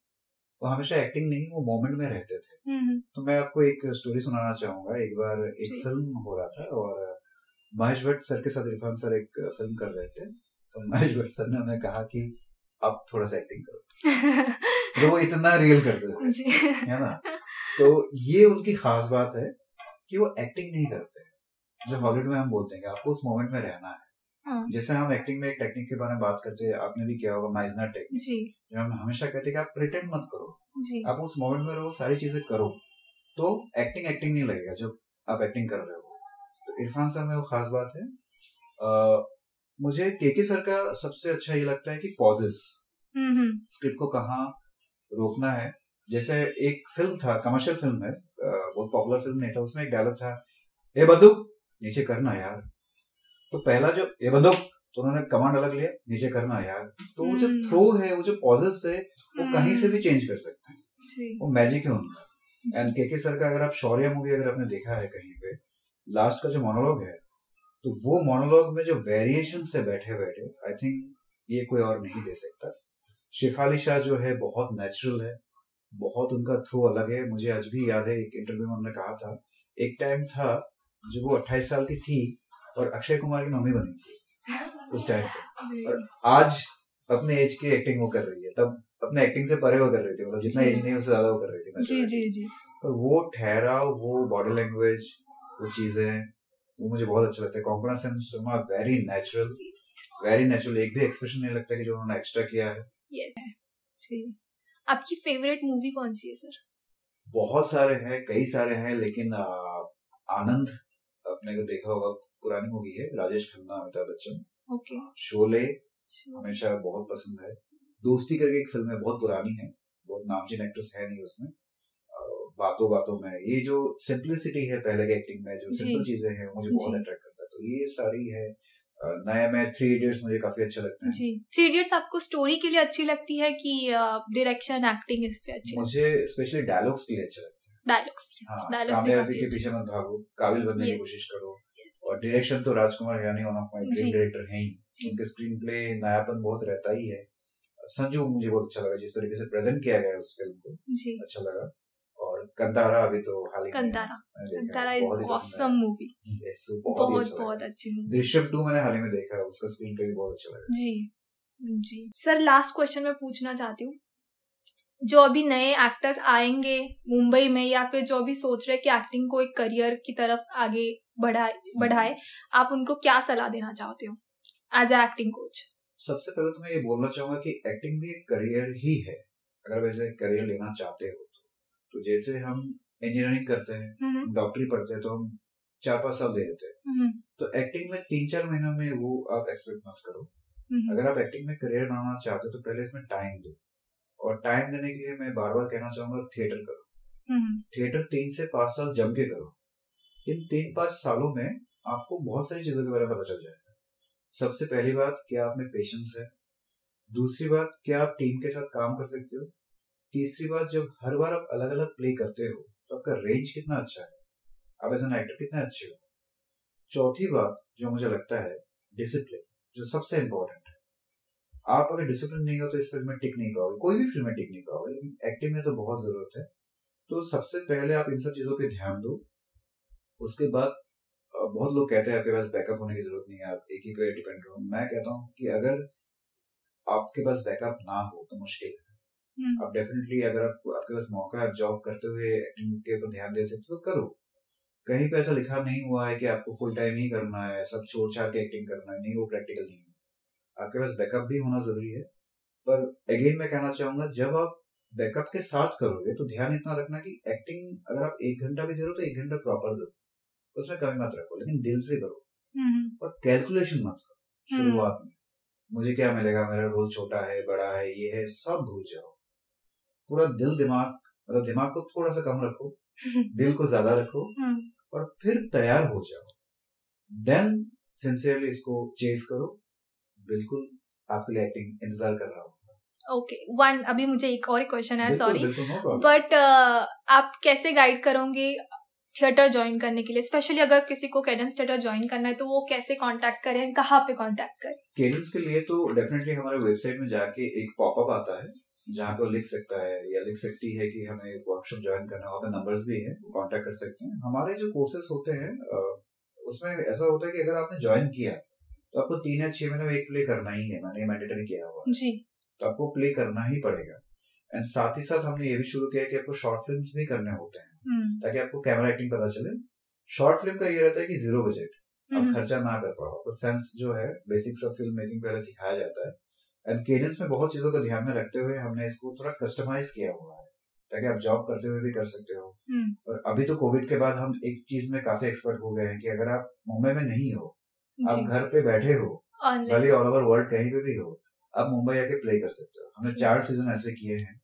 वो हमेशा एक्टिंग नहीं वो मोमेंट में रहते थे। हम्म तो मैं आपको एक स्टोरी सुनाना चाहूँगा। एक बार एक फ़िल्म हो रहा था और महेश भट्ट सर के साथ इरफान सर एक फ़िल्म कर रहे थे। तो महेश भट्ट सर ने उन्हें कहा कि आप थोड़ा सा एक्टिंग करो। तो वो इतना रियल करते थे है ना? तो ये उनकी खास बात है कि वो एक्टिंग नहीं करते। जो हॉलीवुड में हम बोलते हैं आपको उस मोमेंट में रहना है। हाँ, जैसे हम एक्टिंग में एक टेक्निक के बारे में बात करते हैं आपने भी किया होगा माइजनर टेक्निक जी। जो हम हमेशा कहते हैं कि आप प्रिटेंड मत करो। जी। आप उस मोमेंट में रहो सारी चीज़ें करो। तो एक्टिंग एक्टिंग नहीं लगेगा जब आप एक्टिंग कर रहे हो। तो इरफान सर में वो खास बात है। अ, मुझे केके सर का सबसे अच्छा ये लगता है कि पॉजेस हम्म हम्म। स्क्रिप्ट को कहाँ रोकना है। जैसे एक फ़िल्म था कमर्शियल फ़िल्म है बहुत पॉपुलर फ़िल्म नहीं था उसमें एक डायलॉग था ए बंदूक नीचे करना यार। तो पहला जो ये बंदूक तो उन्होंने कमांड अलग लिया नीचे करना यार तो वो जो हम्म। थ्रो है वो जो पॉजेस है वो कहीं से भी चेंज कर सकते हैं। वो मैजिक है उनका। एंड के के सर का अगर आप शौर्य मूवी अगर आपने देखा है कहीं पे लास्ट का जो मोनोलॉग है तो वो मोनोलॉग में जो वेरिएशन से बैठे बैठे आई थिंक ये कोई और नहीं दे सकता। शिफाली शाह जो है बहुत नेचुरल है बहुत उनका थ्रू अलग है। मुझे आज भी याद है एक इंटरव्यू में उन्होंने कहा था एक टाइम था जब वो 28 साल की थी और अक्षय कुमार की मम्मी बनी थी उस टाइम पे। और आज अपने एज की एक्टिंग वो कर रही है। तब अपने एक्टिंग से परे वो कर रही थी मतलब जितना एज नहीं उससे ज़्यादा वो कर रही थी जी जी जी। पर वो ठहराव वो बॉडी लैंग्वेज वो चीज़ें वो मुझे बहुत अच्छा लगता है। Konkona Sen Sharma very natural very natural एक भी एक्सप्रेशन नहीं लगता कि जो उन्होंने एक्स्ट्रा किया है। यस जी। आपकी फेवरेट मूवी कौन सी है सर बहुत सारे हैं कई सारे हैं लेकिन आ, आनंद अपने को देखा होगा पुरानी मूवी है राजेश खन्ना अमिताभ बच्चन। ओके शोले हमेशा बहुत पसंद है। दोस्ती करके एक फ़िल्म है बहुत पुरानी है बहुत नामचीन एक्ट्रेस है नहीं उसमें। बातों बातों में। ये जो सिंपलिसिटी है पहले के एक्टिंग में जो सिंपल चीज़ें हैं मुझे बहुत अट्रैक्ट करता है। तो ये सारी है। नए में थ्री इडियट्स मुझे काफ़ी अच्छा लगता है। जी। थ्री इडियट्स आपको स्टोरी के लिए अच्छी लगती है कि डायरेक्शन एक्टिंग इस पे अच्छी मुझे स्पेशली डायलॉग्स के लिए अच्छा लगता है। डायलॉग्स हाँ डायलॉग्स कामयाबी के पीछे मत भागो। काबिल बनने की कोशिश करो। और डायरेक्शन तो राजकुमार यानी one of my dream director हैं ही। उनके स्क्रीन प्ले नयापन बहुत रहता ही है। संजू मुझे बहुत अच्छा लगा जिस तरीके से प्रेजेंट किया गया उस फ़िल्म को। अच्छा लगा। और कंतारा अभी तो हाल ही में Kantara. Kantara is awesome movie वो बहुत बहुत अच्छा। बहुत अच्छी मूवी दृश्यम टू मैंने हाल ही में देखा उसका स्क्रीन प्ले भी बहुत अच्छा लगा। जी जी। सर लास्ट क्वेश्चन मैं पूछना चाहती हूँ। जो अभी नए एक्टर्स आएँगे मुंबई में या फिर जो अभी सोच रहे कि एक्टिंग को एक करियर की तरफ़ आगे बढ़ाए बढ़ाए आप उनको क्या सलाह देना चाहते हो एज अ एक्टिंग कोच सबसे पहले तो मैं ये बोलना चाहूँगा कि एक्टिंग भी एक करियर ही है अगर वैसे करियर लेना चाहते हो तो। तो जैसे हम इंजीनियरिंग करते हैं डॉक्टरी पढ़ते हैं तो हम चार पाँच साल दे देते हैं। तो एक्टिंग में तीन चार महीनों में वो आप एक्सपेक्ट मत करो। अगर आप एक्टिंग में करियर बनाना चाहते हो तो पहले इसमें टाइम दो। और टाइम देने के लिए मैं बार बार कहना चाहूँगा थिएटर करो। थिएटर तीन से पाँच साल जम के करो। इन तीन पाँच सालों में आपको बहुत सारी चीज़ों के बारे में पता चल जाएगा। सबसे पहली बात क्या आप में पेशेंस है? दूसरी बात क्या आप टीम के साथ काम कर सकते हो? तीसरी बात जब हर बार आप अलग अलग प्ले करते हो तो आपका रेंज कितना अच्छा है? आप एज एन एक्टर कितने अच्छे हो? चौथी बात जो मुझे लगता है डिसिप्लिन जो सबसे इंपॉर्टेंट है। आप अगर डिसिप्लिन नहीं हो तो इस फ़िल्म में टिक नहीं पाओगे कोई भी फ़िल्म में टिक नहीं पाओगे लेकिन एक्टिंग में तो बहुत ज़रूरत है। तो सबसे पहले आप इन सब चीज़ों पर ध्यान दो। उसके बाद बहुत लोग कहते हैं आपके पास बैकअप होने की ज़रूरत नहीं है आप एक ही पे डिपेंड रहो। मैं कहता हूँ कि अगर आपके पास बैकअप ना हो तो मुश्किल है। आप डेफिनेटली अगर आपको आपके पास मौका है आप जॉब करते हुए एक्टिंग के ऊपर ध्यान दे सकते हो तो करो। कहीं पे ऐसा लिखा नहीं हुआ है कि आपको फुल टाइम ही करना है सब छोड़ छाड़ के एक्टिंग करना है नहीं वो प्रैक्टिकल नहीं है। आपके पास बैकअप भी होना ज़रूरी है। पर अगेन मैं कहना चाहूँगा जब आप बैकअप के साथ करोगे तो ध्यान इतना रखना कि एक्टिंग अगर आप एक घंटा भी दे रहे हो तो एक घंटा प्रॉपर दो। उसमें कमी मत रखो लेकिन दिल से करो। और कैलकुलेशन मत करो शुरुआत में। मुझे क्या मिलेगा? मेरा रोल छोटा है बड़ा है ये है सब भूल जाओ। पूरा दिल दिमाग मतलब दिमाग को थोड़ा सा कम रखो दिल को ज़्यादा रखो और फिर तैयार हो जाओ। देन सिंसियरली इसको चेस करो। बिल्कुल आपके लिए एक्टिंग इंतज़ार कर रहा हूँ ओके okay. वन अभी मुझे एक और क्वेश्चन है सॉरी. बट आप कैसे गाइड करोगे थिएटर ज्वाइन करने के लिए स्पेशली अगर किसी को कैडेंस थिएटर ज्वाइन करना है तो वो कैसे कांटेक्ट करें कहाँ पे कांटेक्ट करें केडेंस के लिए तो डेफिनेटली हमारे वेबसाइट में जाके एक पॉपअप आता है जहाँ पर लिख सकता है या लिख सकती है कि हमें वर्कशॉप ज्वाइन करना है वहाँ पे नंबर्स भी है कांटेक्ट कर सकते हैं हमारे जो कोर्सेज होते हैं उसमें ऐसा होता है कि अगर आपने ज्वाइन किया तो आपको तीन या छह महीने में एक प्ले करना ही है मैंने मैंडेटरी किया हुआ। जी। तो आपको प्ले करना ही पड़ेगा। एंड साथ ही साथ हमने ये भी शुरू किया कि आपको शॉर्ट फ़िल्म भी करने होते हैं हम्म, ताकि आपको कैमरा एक्टिंग पता चले। शॉर्ट फ़िल्म का ये रहता है कि ज़ीरो बजट आप हम्म, खर्चा ना कर पाओ। आपको सेंस जो है बेसिक्स ऑफ़ फ़िल्म मेकिंग पहले सिखाया जाता है। एंड केडेंस में बहुत चीज़ों को ध्यान में रखते हुए हमने इसको थोड़ा कस्टमाइज किया हुआ है ताकि आप जॉब करते हुए भी कर सकते हो। हम्म, और अभी तो कोविड के बाद हम एक चीज़ में काफ़ी एक्सपर्ट हो गए हैं कि अगर आप मुंबई में नहीं हो आप घर पे बैठे हो भले ऑल ओवर वर्ल्ड कहीं पे भी हो आप मुंबई आके प्ले कर सकते हो। हमने चार सीज़न ऐसे किए हैं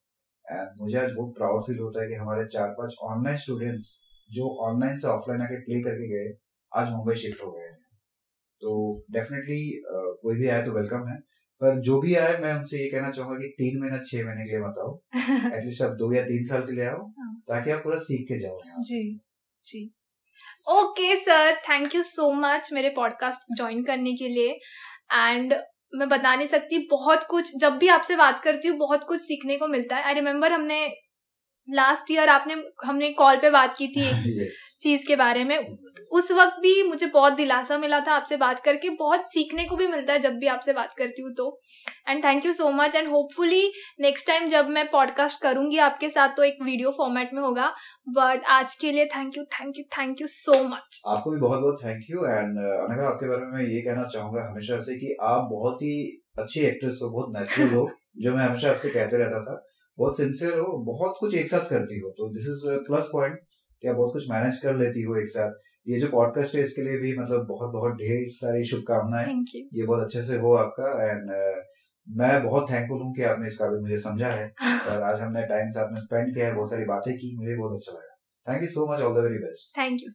एंड मुझे आज बहुत प्राउड फील होता है कि हमारे चार पाँच ऑनलाइन स्टूडेंट्स जो ऑनलाइन से ऑफलाइन आके प्ले करके गए आज मुंबई शिफ्ट हो गए हैं। तो डेफिनेटली कोई भी आए तो वेलकम है। पर जो भी आए मैं उनसे ये कहना चाहूँगा कि तीन महीना छह महीने के लिए मत आओ। एटलीस्ट आप दो या तीन साल के लिए आओ हाँ। ताकि आप पूरा सीख के जाओ जी जी। Okay sir thank you so much मेरे पॉडकास्ट ज्वाइन करने के लिए। एंड मैं बता नहीं सकती, बहुत कुछ, जब भी आपसे बात करती हूँ, बहुत कुछ सीखने को मिलता है। आई रिमेम्बर हमने लास्ट ईयर आपने हमने कॉल पे बात की थी एक यस चीज़ के बारे में। उस वक्त भी मुझे बहुत दिलासा मिला था आपसे बात करके। बहुत सीखने को भी मिलता है जब भी आपसे बात करती हूँ तो। And thank you so much and hopefully next time जब मैं पॉडकास्ट करूँगी आपके साथ तो एक वीडियो फॉर्मेट में होगा। बट आज के लिए thank you thank you thank you so much आपको भी बहुत बहुत थैंक यू एंड अनघा आपके बारे में मैं ये कहना चाहूँगा हमेशा से कि आप बहुत ही अच्छी एक्ट्रेस हो बहुत नेचुरल हो जो मैं हमेशा आपसे कहते रहता था। बहुत सिंसियर हो बहुत कुछ एक साथ करती हो तो दिस इज़ प्लस पॉइंट कि आप बहुत कुछ मैनेज कर लेती हो एक साथ। ये जो पॉडकास्ट है इसके लिए भी मतलब बहुत बहुत ढेर सारी शुभकामनाएँ। ये बहुत अच्छे से हो आपका एंड मैं बहुत थैंकफुल हूँ कि आपने इस काबिल मुझे समझा है। और आज हमने टाइम साथ में स्पेंड किया है बहुत सारी बातें की मुझे बहुत अच्छा लगा। Thank you so much all the very best thank you